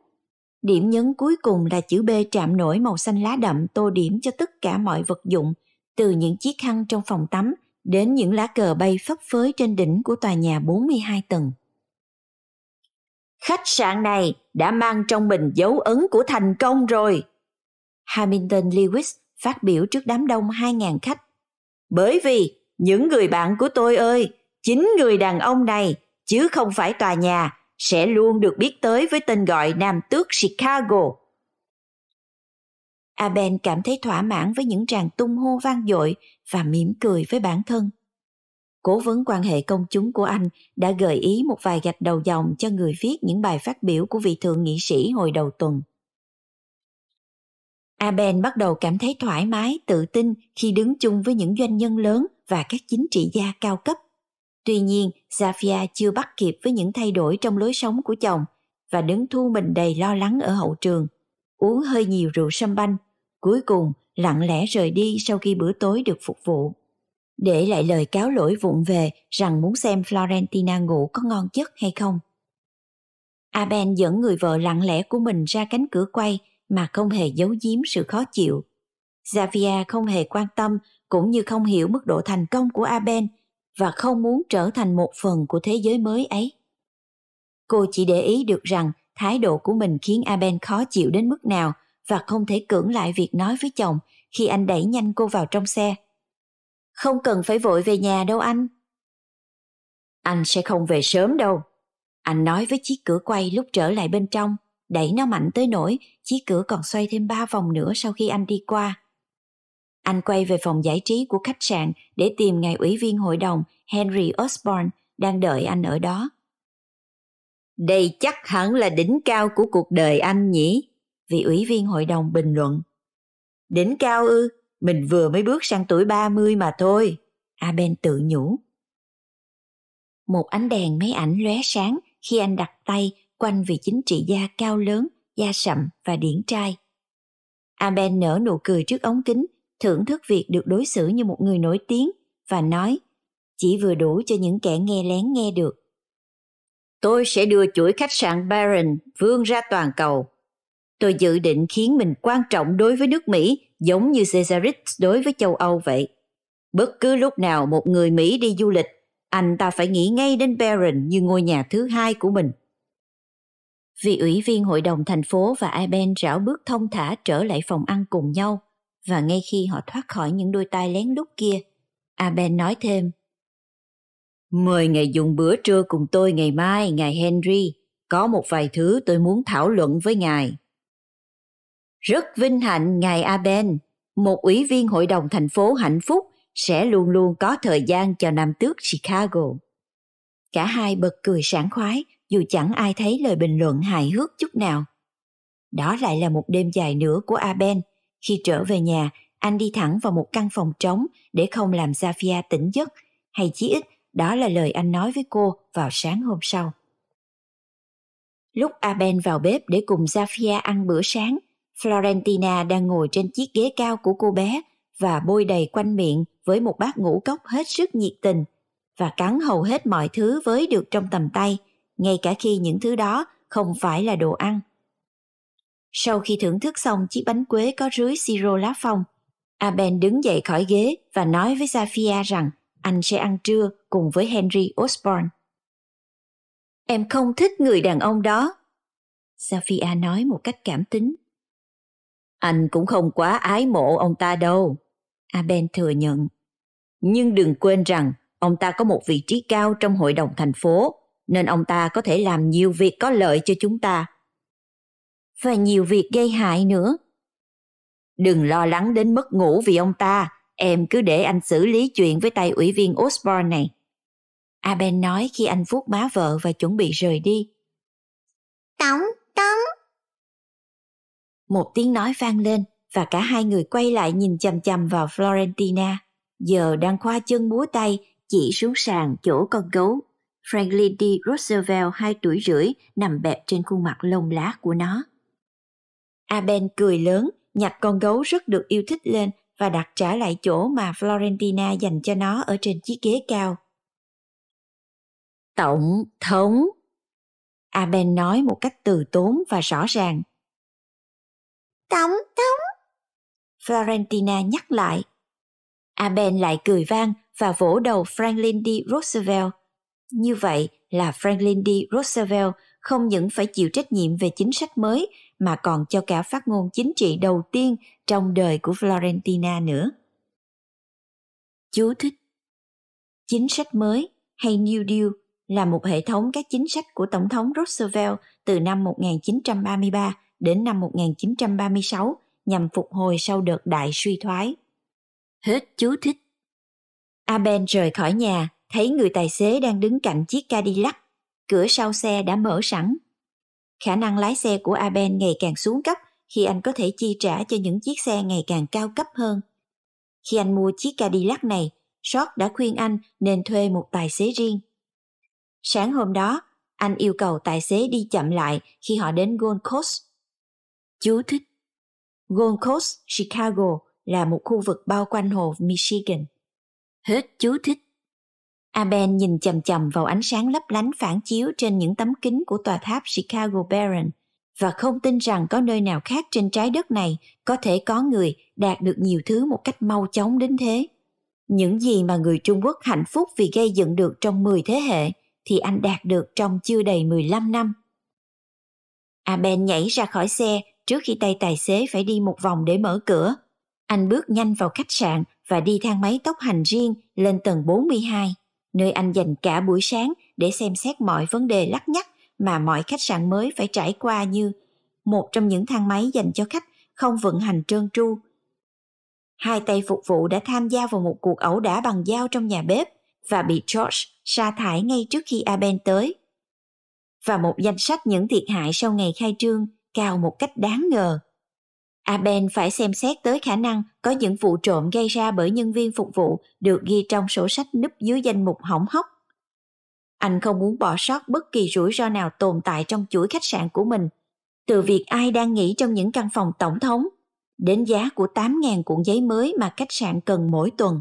Điểm nhấn cuối cùng là chữ B chạm nổi màu xanh lá đậm tô điểm cho tất cả mọi vật dụng, từ những chiếc khăn trong phòng tắm đến những lá cờ bay phấp phới trên đỉnh của tòa nhà 42 tầng. Khách sạn này đã mang trong mình dấu ấn của thành công rồi. Hamilton Lewis phát biểu trước đám đông 2.000 khách. Bởi vì những người bạn của tôi ơi, chính người đàn ông này, chứ không phải tòa nhà, sẽ luôn được biết tới với tên gọi Nam Tước Chicago. Aben cảm thấy thỏa mãn với những tràng tung hô vang dội và mỉm cười với bản thân. Cố vấn quan hệ công chúng của anh đã gợi ý một vài gạch đầu dòng cho người viết những bài phát biểu của vị thượng nghị sĩ hồi đầu tuần. Aben bắt đầu cảm thấy thoải mái, tự tin khi đứng chung với những doanh nhân lớn và các chính trị gia cao cấp. Tuy nhiên, Zafia chưa bắt kịp với những thay đổi trong lối sống của chồng và đứng thu mình đầy lo lắng ở hậu trường. Uống hơi nhiều rượu sâm banh, cuối cùng lặng lẽ rời đi sau khi bữa tối được phục vụ. Để lại lời cáo lỗi vụng về rằng muốn xem Florentina ngủ có ngon chất hay không. Aben dẫn người vợ lặng lẽ của mình ra cánh cửa quay mà không hề giấu giếm sự khó chịu. Xavier không hề quan tâm cũng như không hiểu mức độ thành công của Aben và không muốn trở thành một phần của thế giới mới ấy. Cô chỉ để ý được rằng thái độ của mình khiến Aben khó chịu đến mức nào và không thể cưỡng lại việc nói với chồng khi anh đẩy nhanh cô vào trong xe. Không cần phải vội về nhà đâu anh. Anh sẽ không về sớm đâu. Anh nói với chiếc cửa quay lúc trở lại bên trong, đẩy nó mạnh tới nỗi chiếc cửa còn xoay thêm ba vòng nữa sau khi anh đi qua. Anh quay về phòng giải trí của khách sạn để tìm ngài ủy viên hội đồng Henry Osborne đang đợi anh ở đó. Đây chắc hẳn là đỉnh cao của cuộc đời anh nhỉ? Vị ủy viên hội đồng bình luận. Đỉnh cao ư? Mình vừa mới bước sang tuổi 30 mà thôi. Aben tự nhủ. Một ánh đèn máy ảnh lóe sáng khi anh đặt tay quanh vị chính trị gia cao lớn, da sậm và điển trai. Aben nở nụ cười trước ống kính, thưởng thức việc được đối xử như một người nổi tiếng và nói chỉ vừa đủ cho những kẻ nghe lén nghe được. Tôi sẽ đưa chuỗi khách sạn Baron vươn ra toàn cầu. Tôi dự định khiến mình quan trọng đối với nước Mỹ giống như Caesarix đối với châu Âu vậy. Bất cứ lúc nào một người Mỹ đi du lịch, anh ta phải nghĩ ngay đến Baron như ngôi nhà thứ hai của mình. Vị ủy viên hội đồng thành phố và Iben rảo bước thông thả trở lại phòng ăn cùng nhau và ngay khi họ thoát khỏi những đôi tay lén lút kia, Aben nói thêm Mời ngày dùng bữa trưa cùng tôi ngày mai, ngài Henry. Có một vài thứ tôi muốn thảo luận với ngài. Rất vinh hạnh, ngài Aben. Một ủy viên hội đồng thành phố hạnh phúc sẽ luôn luôn có thời gian cho Nam tước Chicago. Cả hai bật cười sảng khoái dù chẳng ai thấy lời bình luận hài hước chút nào. Đó lại là một đêm dài nữa của Aben. Khi trở về nhà, anh đi thẳng vào một căn phòng trống để không làm Zafia tỉnh giấc, hay chí ít đó là lời anh nói với cô vào sáng hôm sau. Lúc Aben vào bếp để cùng Zafia ăn bữa sáng, Florentina đang ngồi trên chiếc ghế cao của cô bé và bôi đầy quanh miệng với một bát ngũ cốc hết sức nhiệt tình và cắn hầu hết mọi thứ với được trong tầm tay, ngay cả khi những thứ đó không phải là đồ ăn. Sau khi thưởng thức xong chiếc bánh quế có rưới siro lá phong, Aben đứng dậy khỏi ghế và nói với Zafia rằng anh sẽ ăn trưa cùng với Henry Osborne. Em không thích người đàn ông đó. Sophia nói một cách cảm tính. Anh cũng không quá ái mộ ông ta đâu. Aben thừa nhận. Nhưng đừng quên rằng ông ta có một vị trí cao trong hội đồng thành phố, nên ông ta có thể làm nhiều việc có lợi cho chúng ta. Và nhiều việc gây hại nữa. Đừng lo lắng đến mất ngủ vì ông ta, Em cứ để anh xử lý chuyện với tay ủy viên Osborne này. Aben nói khi anh vuốt má vợ và chuẩn bị rời đi. Tống, Tống. Một tiếng nói vang lên và cả hai người quay lại nhìn chằm chằm vào Florentina. Giờ đang khoa chân múa tay chỉ xuống sàn chỗ con gấu. Franklin D. Roosevelt hai tuổi rưỡi nằm bẹp trên khuôn mặt lông lá của nó. Aben cười lớn, nhặt con gấu rất được yêu thích lên và đặt trả lại chỗ mà Florentina dành cho nó ở trên chiếc ghế cao. Tổng thống Aben nói một cách từ tốn và rõ ràng. Tổng thống Florentina nhắc lại. Aben lại cười vang và vỗ đầu Franklin D. Roosevelt. Như vậy là Franklin D. Roosevelt không những phải chịu trách nhiệm về chính sách mới mà còn cho cả phát ngôn chính trị đầu tiên trong đời của Florentina nữa. Chú thích Chính sách mới hay New Deal là một hệ thống các chính sách của Tổng thống Roosevelt từ năm 1933 đến năm 1936 nhằm phục hồi sau đợt đại suy thoái. Hết chú thích. Aben rời khỏi nhà, thấy người tài xế đang đứng cạnh chiếc Cadillac. Cửa sau xe đã mở sẵn Khả năng lái xe của Aben ngày càng xuống cấp khi anh có thể chi trả cho những chiếc xe ngày càng cao cấp hơn. Khi anh mua chiếc Cadillac này, Short đã khuyên anh nên thuê một tài xế riêng. Sáng hôm đó, anh yêu cầu tài xế đi chậm lại khi họ đến Gold Coast. Chú thích Gold Coast, Chicago là một khu vực bao quanh hồ Michigan. Hết chú thích. Aben nhìn chầm chầm vào ánh sáng lấp lánh phản chiếu trên những tấm kính của tòa tháp Chicago Baron và không tin rằng có nơi nào khác trên trái đất này có thể có người đạt được nhiều thứ một cách mau chóng đến thế. Những gì mà người Trung Quốc hạnh phúc vì gây dựng được trong 10 thế hệ thì anh đạt được trong chưa đầy 15 năm. Aben nhảy ra khỏi xe trước khi tay tài xế phải đi một vòng để mở cửa. Anh bước nhanh vào khách sạn và đi thang máy tốc hành riêng lên tầng 42 nơi anh dành cả buổi sáng để xem xét mọi vấn đề lắc nhắc mà mọi khách sạn mới phải trải qua như một trong những thang máy dành cho khách không vận hành trơn tru. Hai tay phục vụ đã tham gia vào một cuộc ẩu đả bằng dao trong nhà bếp và bị George sa thải ngay trước khi Aben tới. Và một danh sách những thiệt hại sau ngày khai trương cao một cách đáng ngờ. À, Aben phải xem xét tới khả năng có những vụ trộm gây ra bởi nhân viên phục vụ được ghi trong sổ sách núp dưới danh mục hỏng hóc. Anh không muốn bỏ sót bất kỳ rủi ro nào tồn tại trong chuỗi khách sạn của mình, từ việc ai đang nghỉ trong những căn phòng tổng thống đến giá của 8.000 cuộn giấy mới mà khách sạn cần mỗi tuần.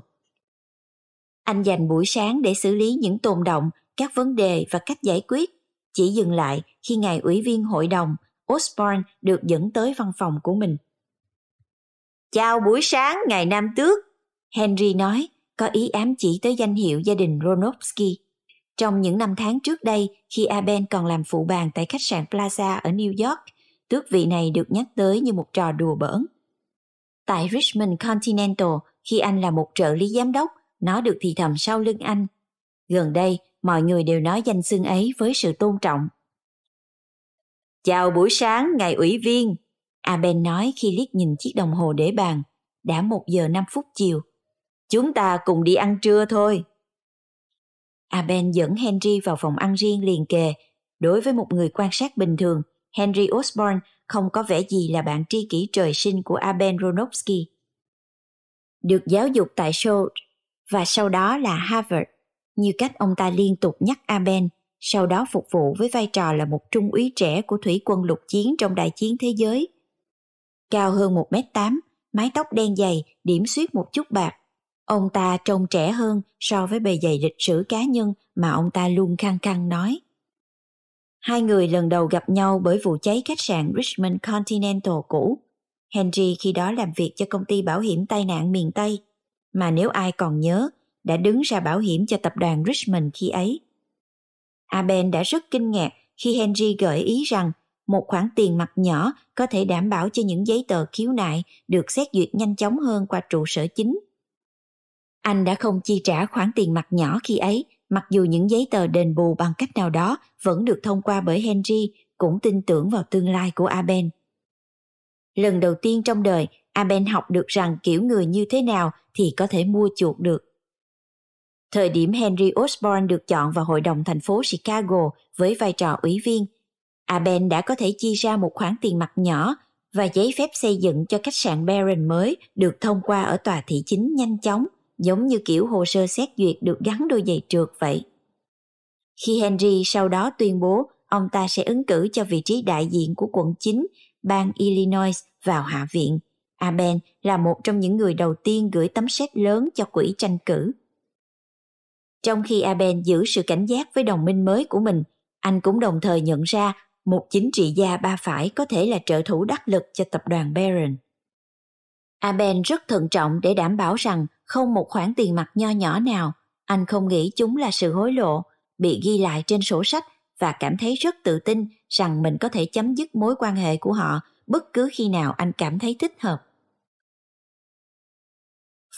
Anh dành buổi sáng để xử lý những tồn động, các vấn đề và cách giải quyết, chỉ dừng lại khi ngài ủy viên hội đồng Osborne được dẫn tới văn phòng của mình. Chào buổi sáng, ngài Nam Tước, Henry nói, có ý ám chỉ tới danh hiệu gia đình Ronovsky. Trong những năm tháng trước đây, khi Aben còn làm phụ bàn tại khách sạn Plaza ở New York, tước vị này được nhắc tới như một trò đùa bỡn. Tại Richmond Continental, khi anh là một trợ lý giám đốc, nó được thì thầm sau lưng anh. Gần đây, mọi người đều nói danh xưng ấy với sự tôn trọng. Chào buổi sáng, ngài ủy viên, Aben nói khi liếc nhìn chiếc đồng hồ để bàn. Đã một giờ năm phút chiều. Chúng ta cùng đi ăn trưa thôi. Aben dẫn Henry vào phòng ăn riêng liền kề. Đối với một người quan sát bình thường, Henry Osborne không có vẻ gì là bạn tri kỷ trời sinh của Aben Ronovsky. Được giáo dục tại Schultz và sau đó là Harvard, như cách ông ta liên tục nhắc Aben, sau đó phục vụ với vai trò là một trung úy trẻ của thủy quân lục chiến trong đại chiến thế giới – cao hơn 1m8, mái tóc đen dày, điểm xuyết một chút bạc. Ông ta trông trẻ hơn so với bề dày lịch sử cá nhân mà ông ta luôn khăng khăng nói. Hai người lần đầu gặp nhau bởi vụ cháy khách sạn Richmond Continental cũ. Henry khi đó làm việc cho công ty bảo hiểm tai nạn miền Tây, mà nếu ai còn nhớ, đã đứng ra bảo hiểm cho tập đoàn Richmond khi ấy. Aben đã rất kinh ngạc khi Henry gợi ý rằng một khoản tiền mặt nhỏ có thể đảm bảo cho những giấy tờ khiếu nại được xét duyệt nhanh chóng hơn qua trụ sở chính. Anh đã không chi trả khoản tiền mặt nhỏ khi ấy, mặc dù những giấy tờ đền bù bằng cách nào đó vẫn được thông qua bởi Henry, cũng tin tưởng vào tương lai của Aben. Lần đầu tiên trong đời, Aben học được rằng kiểu người như thế nào thì có thể mua chuộc được. Thời điểm Henry Osborne được chọn vào Hội đồng thành phố Chicago với vai trò ủy viên, Aben đã có thể chi ra một khoản tiền mặt nhỏ và giấy phép xây dựng cho khách sạn Baron mới được thông qua ở tòa thị chính nhanh chóng, giống như kiểu hồ sơ xét duyệt được gắn đôi giày trượt vậy. Khi Henry sau đó tuyên bố ông ta sẽ ứng cử cho vị trí đại diện của quận 9, bang Illinois vào Hạ viện, Aben là một trong những người đầu tiên gửi tấm séc lớn cho quỹ tranh cử. Trong khi Aben giữ sự cảnh giác với đồng minh mới của mình, anh cũng đồng thời nhận ra một chính trị gia ba phải có thể là trợ thủ đắc lực cho tập đoàn Barron. Aben rất thận trọng để đảm bảo rằng không một khoản tiền mặt nho nhỏ nào, anh không nghĩ chúng là sự hối lộ, bị ghi lại trên sổ sách và cảm thấy rất tự tin rằng mình có thể chấm dứt mối quan hệ của họ bất cứ khi nào anh cảm thấy thích hợp.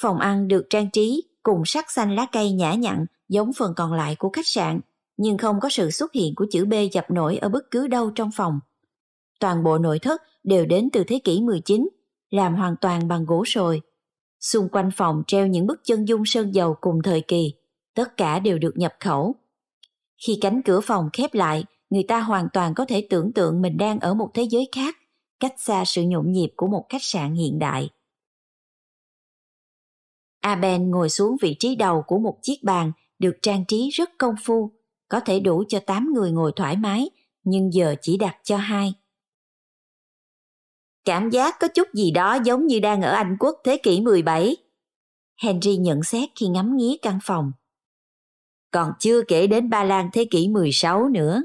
Phòng ăn được trang trí cùng sắc xanh lá cây nhã nhặn giống phần còn lại của khách sạn nhưng không có sự xuất hiện của chữ B dập nổi ở bất cứ đâu trong phòng. Toàn bộ nội thất đều đến từ thế kỷ 19, làm hoàn toàn bằng gỗ sồi. Xung quanh phòng treo những bức chân dung sơn dầu cùng thời kỳ, tất cả đều được nhập khẩu. Khi cánh cửa phòng khép lại, người ta hoàn toàn có thể tưởng tượng mình đang ở một thế giới khác, cách xa sự nhộn nhịp của một khách sạn hiện đại. Aben ngồi xuống vị trí đầu của một chiếc bàn được trang trí rất công phu, có thể đủ cho 8 người ngồi thoải mái, nhưng giờ chỉ đặt cho hai. Cảm giác có chút gì đó giống như đang ở Anh Quốc thế kỷ 17. Henry nhận xét khi ngắm nghía căn phòng. Còn chưa kể đến Ba Lan thế kỷ 16 nữa.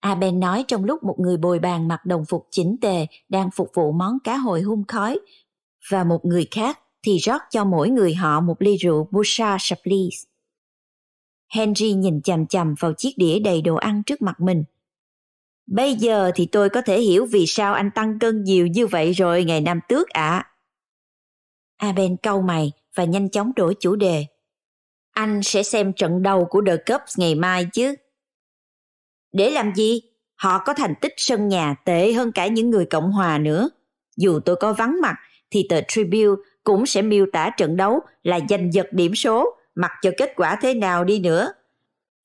Aben nói trong lúc một người bồi bàn mặc đồng phục chỉnh tề đang phục vụ món cá hồi hun khói và một người khác thì rót cho mỗi người họ một ly rượu Bouchard Chablis. Henry nhìn chằm chằm vào chiếc đĩa đầy đồ ăn trước mặt mình. Bây giờ thì tôi có thể hiểu vì sao anh tăng cân nhiều như vậy rồi ngày năm tước ạ. À. Aben cau mày và nhanh chóng đổi chủ đề. Anh sẽ xem trận đầu của The Cups ngày mai chứ. Để làm gì? Họ có thành tích sân nhà tệ hơn cả những người Cộng Hòa nữa. Dù tôi có vắng mặt, thì tờ Tribune cũng sẽ miêu tả trận đấu là giành giật điểm số, mặc cho kết quả thế nào đi nữa.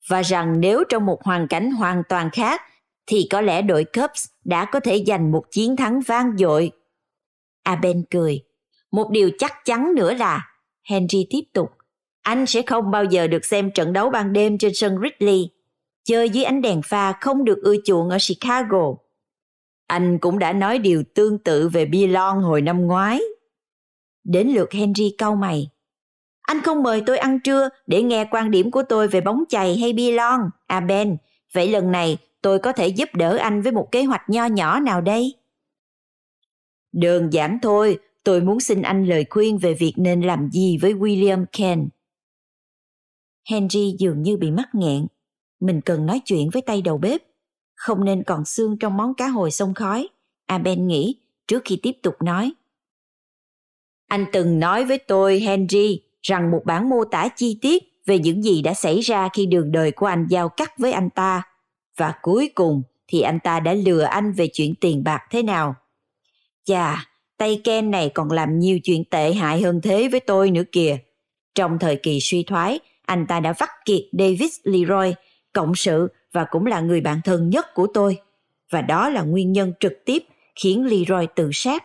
Và rằng nếu trong một hoàn cảnh hoàn toàn khác, thì có lẽ đội Cubs đã có thể giành một chiến thắng vang dội. Aben cười. Một điều chắc chắn nữa là, Henry tiếp tục, anh sẽ không bao giờ được xem trận đấu ban đêm trên sân Ridley. Chơi dưới ánh đèn pha không được ưa chuộng ở Chicago. Anh cũng đã nói điều tương tự về Bilon hồi năm ngoái. Đến lượt Henry cau mày. Anh không mời tôi ăn trưa để nghe quan điểm của tôi về bóng chày hay Bilon, à Ben. Vậy lần này tôi có thể giúp đỡ anh với một kế hoạch nho nhỏ nào đây? Đơn giản thôi, tôi muốn xin anh lời khuyên về việc nên làm gì với William Ken. Henry dường như bị mắc nghẹn. Mình cần nói chuyện với tay đầu bếp. Không nên còn xương trong món cá hồi sông khói. À, Aben nghĩ trước khi tiếp tục nói. Anh từng nói với tôi, Henry, rằng một bản mô tả chi tiết về những gì đã xảy ra khi đường đời của anh giao cắt với anh ta. Và cuối cùng thì anh ta đã lừa anh về chuyện tiền bạc thế nào. Chà, tay Ken này còn làm nhiều chuyện tệ hại hơn thế với tôi nữa kìa. Trong thời kỳ suy thoái, anh ta đã vắt kiệt David Leroy, cộng sự và cũng là người bạn thân nhất của tôi. Và đó là nguyên nhân trực tiếp khiến Leroy tự sát.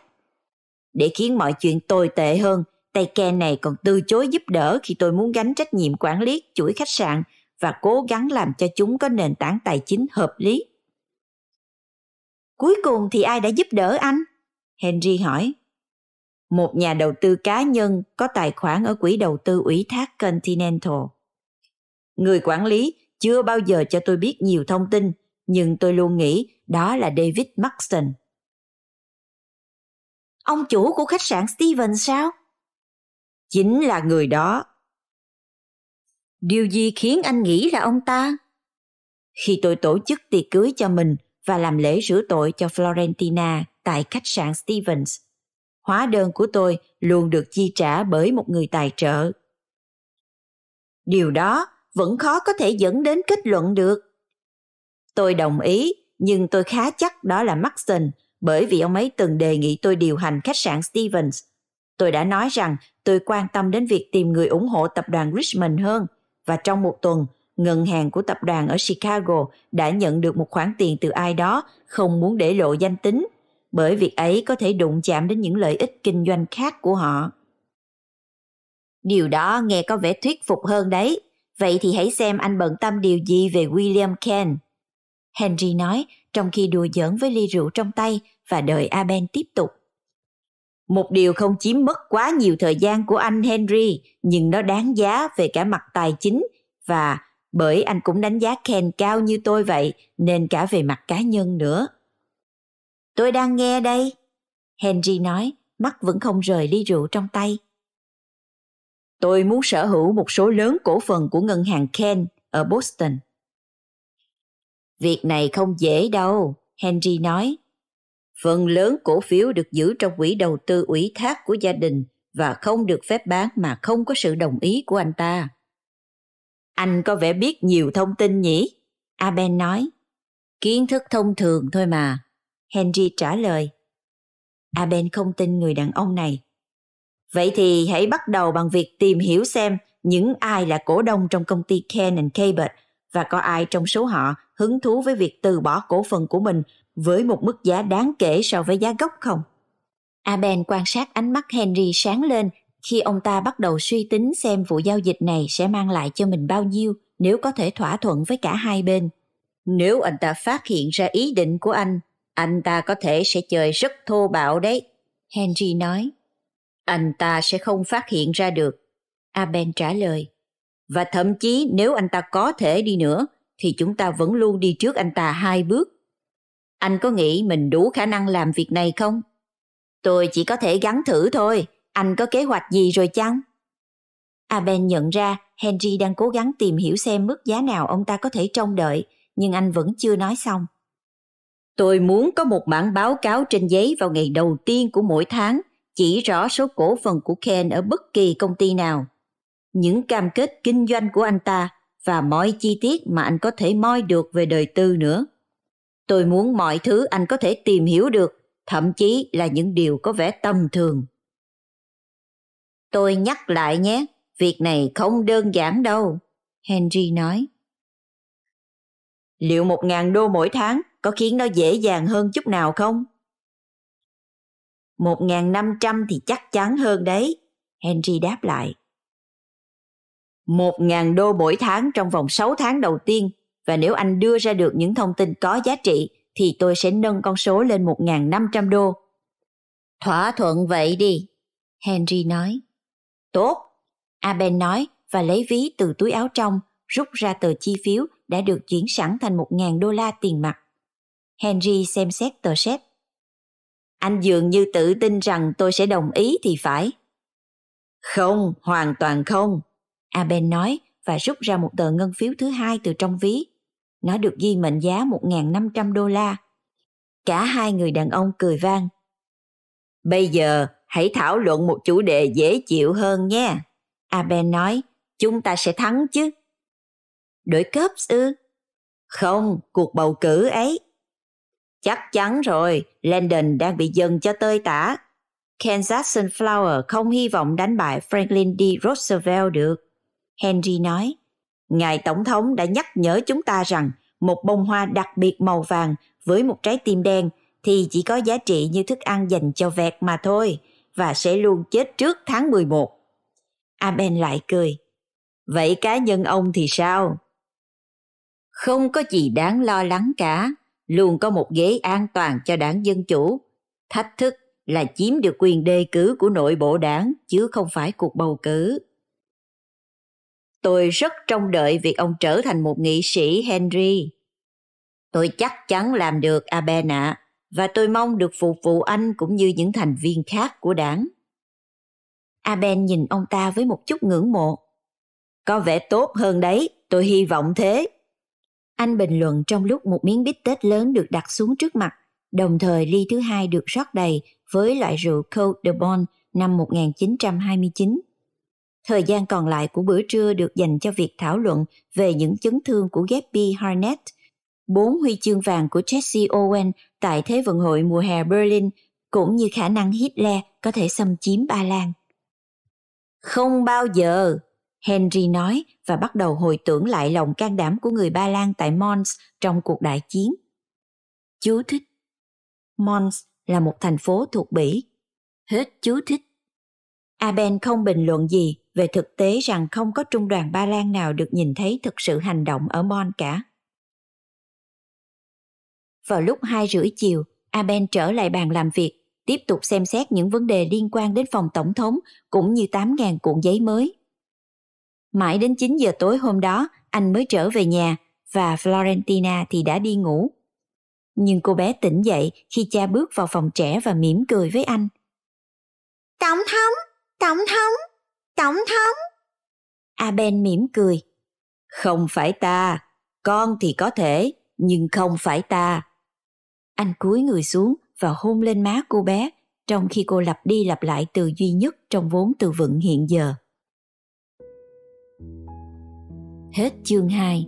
Để khiến mọi chuyện tồi tệ hơn, tay Ken này còn từ chối giúp đỡ khi tôi muốn gánh trách nhiệm quản lý chuỗi khách sạn và cố gắng làm cho chúng có nền tảng tài chính hợp lý. Cuối cùng thì ai đã giúp đỡ anh? Henry hỏi. Một nhà đầu tư cá nhân có tài khoản ở quỹ đầu tư ủy thác Continental. Người quản lý chưa bao giờ cho tôi biết nhiều thông tin, nhưng tôi luôn nghĩ đó là David Maxton. Ông chủ của khách sạn Steven sao? Chính là người đó. Điều gì khiến anh nghĩ là ông ta? Khi tôi tổ chức tiệc cưới cho mình và làm lễ rửa tội cho Florentina tại khách sạn Stevens, hóa đơn của tôi luôn được chi trả bởi một người tài trợ. Điều đó vẫn khó có thể dẫn đến kết luận được. Tôi đồng ý, nhưng tôi khá chắc đó là Maxson bởi vì ông ấy từng đề nghị tôi điều hành khách sạn Stevens. Tôi đã nói rằng tôi quan tâm đến việc tìm người ủng hộ tập đoàn Richmond hơn và trong một tuần, ngân hàng của tập đoàn ở Chicago đã nhận được một khoản tiền từ ai đó không muốn để lộ danh tính bởi việc ấy có thể đụng chạm đến những lợi ích kinh doanh khác của họ. Điều đó nghe có vẻ thuyết phục hơn đấy. Vậy thì hãy xem anh bận tâm điều gì về William Ken. Henry nói trong khi đùa giỡn với ly rượu trong tay và đợi Aben tiếp tục. Một điều không chiếm mất quá nhiều thời gian của anh Henry, nhưng nó đáng giá về cả mặt tài chính và bởi anh cũng đánh giá Ken cao như tôi vậy nên cả về mặt cá nhân nữa. Tôi đang nghe đây. Henry nói, mắt vẫn không rời ly rượu trong tay. Tôi muốn sở hữu một số lớn cổ phần của ngân hàng Ken ở Boston. Việc này không dễ đâu, Henry nói. Phần lớn cổ phiếu được giữ trong quỹ đầu tư ủy thác của gia đình và không được phép bán mà không có sự đồng ý của anh ta. Anh có vẻ biết nhiều thông tin nhỉ? Aben nói. Kiến thức thông thường thôi mà. Henry trả lời. Aben không tin người đàn ông này. Vậy thì hãy bắt đầu bằng việc tìm hiểu xem những ai là cổ đông trong công ty Ken and Cabot và có ai trong số họ hứng thú với việc từ bỏ cổ phần của mình với một mức giá đáng kể so với giá gốc không? Aben quan sát ánh mắt Henry sáng lên khi ông ta bắt đầu suy tính xem vụ giao dịch này sẽ mang lại cho mình bao nhiêu nếu có thể thỏa thuận với cả hai bên. Nếu anh ta phát hiện ra ý định của anh, anh ta có thể sẽ chơi rất thô bạo đấy. Henry nói. Anh ta sẽ không phát hiện ra được. Aben trả lời. Và thậm chí nếu anh ta có thể đi nữa, thì chúng ta vẫn luôn đi trước anh ta hai bước. Anh có nghĩ mình đủ khả năng làm việc này không? Tôi chỉ có thể gắn thử thôi. Anh có kế hoạch gì rồi chăng? Aben nhận ra Henry đang cố gắng tìm hiểu xem mức giá nào ông ta có thể trông đợi, nhưng anh vẫn chưa nói xong. Tôi muốn có một bản báo cáo trên giấy vào ngày đầu tiên của mỗi tháng, chỉ rõ số cổ phần của Ken ở bất kỳ công ty nào. Những cam kết kinh doanh của anh ta và mọi chi tiết mà anh có thể moi được về đời tư nữa. Tôi muốn mọi thứ anh có thể tìm hiểu được, thậm chí là những điều có vẻ tầm thường. Tôi nhắc lại nhé, việc này không đơn giản đâu, Henry nói. Liệu một ngàn đô mỗi tháng có khiến nó dễ dàng hơn chút nào không? Một ngàn năm trăm thì chắc chắn hơn đấy, Henry đáp lại. Một ngàn đô mỗi tháng trong vòng sáu tháng đầu tiên và nếu anh đưa ra được những thông tin có giá trị thì tôi sẽ nâng con số lên một ngàn năm trăm đô. Thỏa thuận vậy đi, Henry nói. Tốt, Aben nói và lấy ví từ túi áo trong, rút ra tờ chi phiếu đã được chuyển sẵn thành một ngàn đô la tiền mặt. Henry xem xét tờ séc. Anh dường như tự tin rằng tôi sẽ đồng ý thì phải. Không, hoàn toàn không. Aben nói và rút ra một tờ ngân phiếu thứ hai từ trong ví. Nó được ghi mệnh giá 1.500 đô la. Cả hai người đàn ông cười vang. Bây giờ hãy thảo luận một chủ đề dễ chịu hơn nhé. Aben nói, chúng ta sẽ thắng chứ. Đổi cấp ư? Không, cuộc bầu cử ấy. Chắc chắn rồi, Landon đang bị dần cho tơi tả. Kansas Sunflower không hy vọng đánh bại Franklin D. Roosevelt được. Henry nói, Ngài Tổng thống đã nhắc nhở chúng ta rằng một bông hoa đặc biệt màu vàng với một trái tim đen thì chỉ có giá trị như thức ăn dành cho vẹt mà thôi và sẽ luôn chết trước tháng 11. Aben lại cười. Vậy cá nhân ông thì sao? Không có gì đáng lo lắng cả, luôn có một ghế an toàn cho đảng Dân Chủ. Thách thức là chiếm được quyền đề cử của nội bộ đảng chứ không phải cuộc bầu cử. Tôi rất trông đợi việc ông trở thành một nghị sĩ Henry. Tôi chắc chắn làm được Aben ạ, và tôi mong được phục vụ anh cũng như những thành viên khác của đảng. Aben nhìn ông ta với một chút ngưỡng mộ. Có vẻ tốt hơn đấy, tôi hy vọng thế. Anh bình luận trong lúc một miếng bít tết lớn được đặt xuống trước mặt, đồng thời ly thứ hai được rót đầy với loại rượu Côte de Bon năm 1929. Thời gian còn lại của bữa trưa được dành cho việc thảo luận về những chấn thương của Gabby Harnett, bốn huy chương vàng của Jesse Owen tại Thế vận hội mùa hè Berlin, cũng như khả năng Hitler có thể xâm chiếm Ba Lan. Không bao giờ, Henry nói và bắt đầu hồi tưởng lại lòng can đảm của người Ba Lan tại Mons trong cuộc đại chiến. Chú thích Mons là một thành phố thuộc Bỉ. Hết chú thích. Aben không bình luận gì về thực tế rằng không có trung đoàn Ba Lan nào được nhìn thấy thực sự hành động ở Mon cả. Vào lúc 2 rưỡi chiều, Aben trở lại bàn làm việc, tiếp tục xem xét những vấn đề liên quan đến phòng tổng thống cũng như 8.000 cuộn giấy mới. Mãi đến 9 giờ tối hôm đó, anh mới trở về nhà và Florentina thì đã đi ngủ. Nhưng cô bé tỉnh dậy khi cha bước vào phòng trẻ và mỉm cười với anh. Tổng thống, tổng thống, tổng thống. Aben mỉm cười. Không phải ta, con thì có thể, nhưng không phải ta. Anh cúi người xuống và hôn lên má cô bé, trong khi cô lặp đi lặp lại từ duy nhất trong vốn từ vựng hiện giờ. Hết chương 2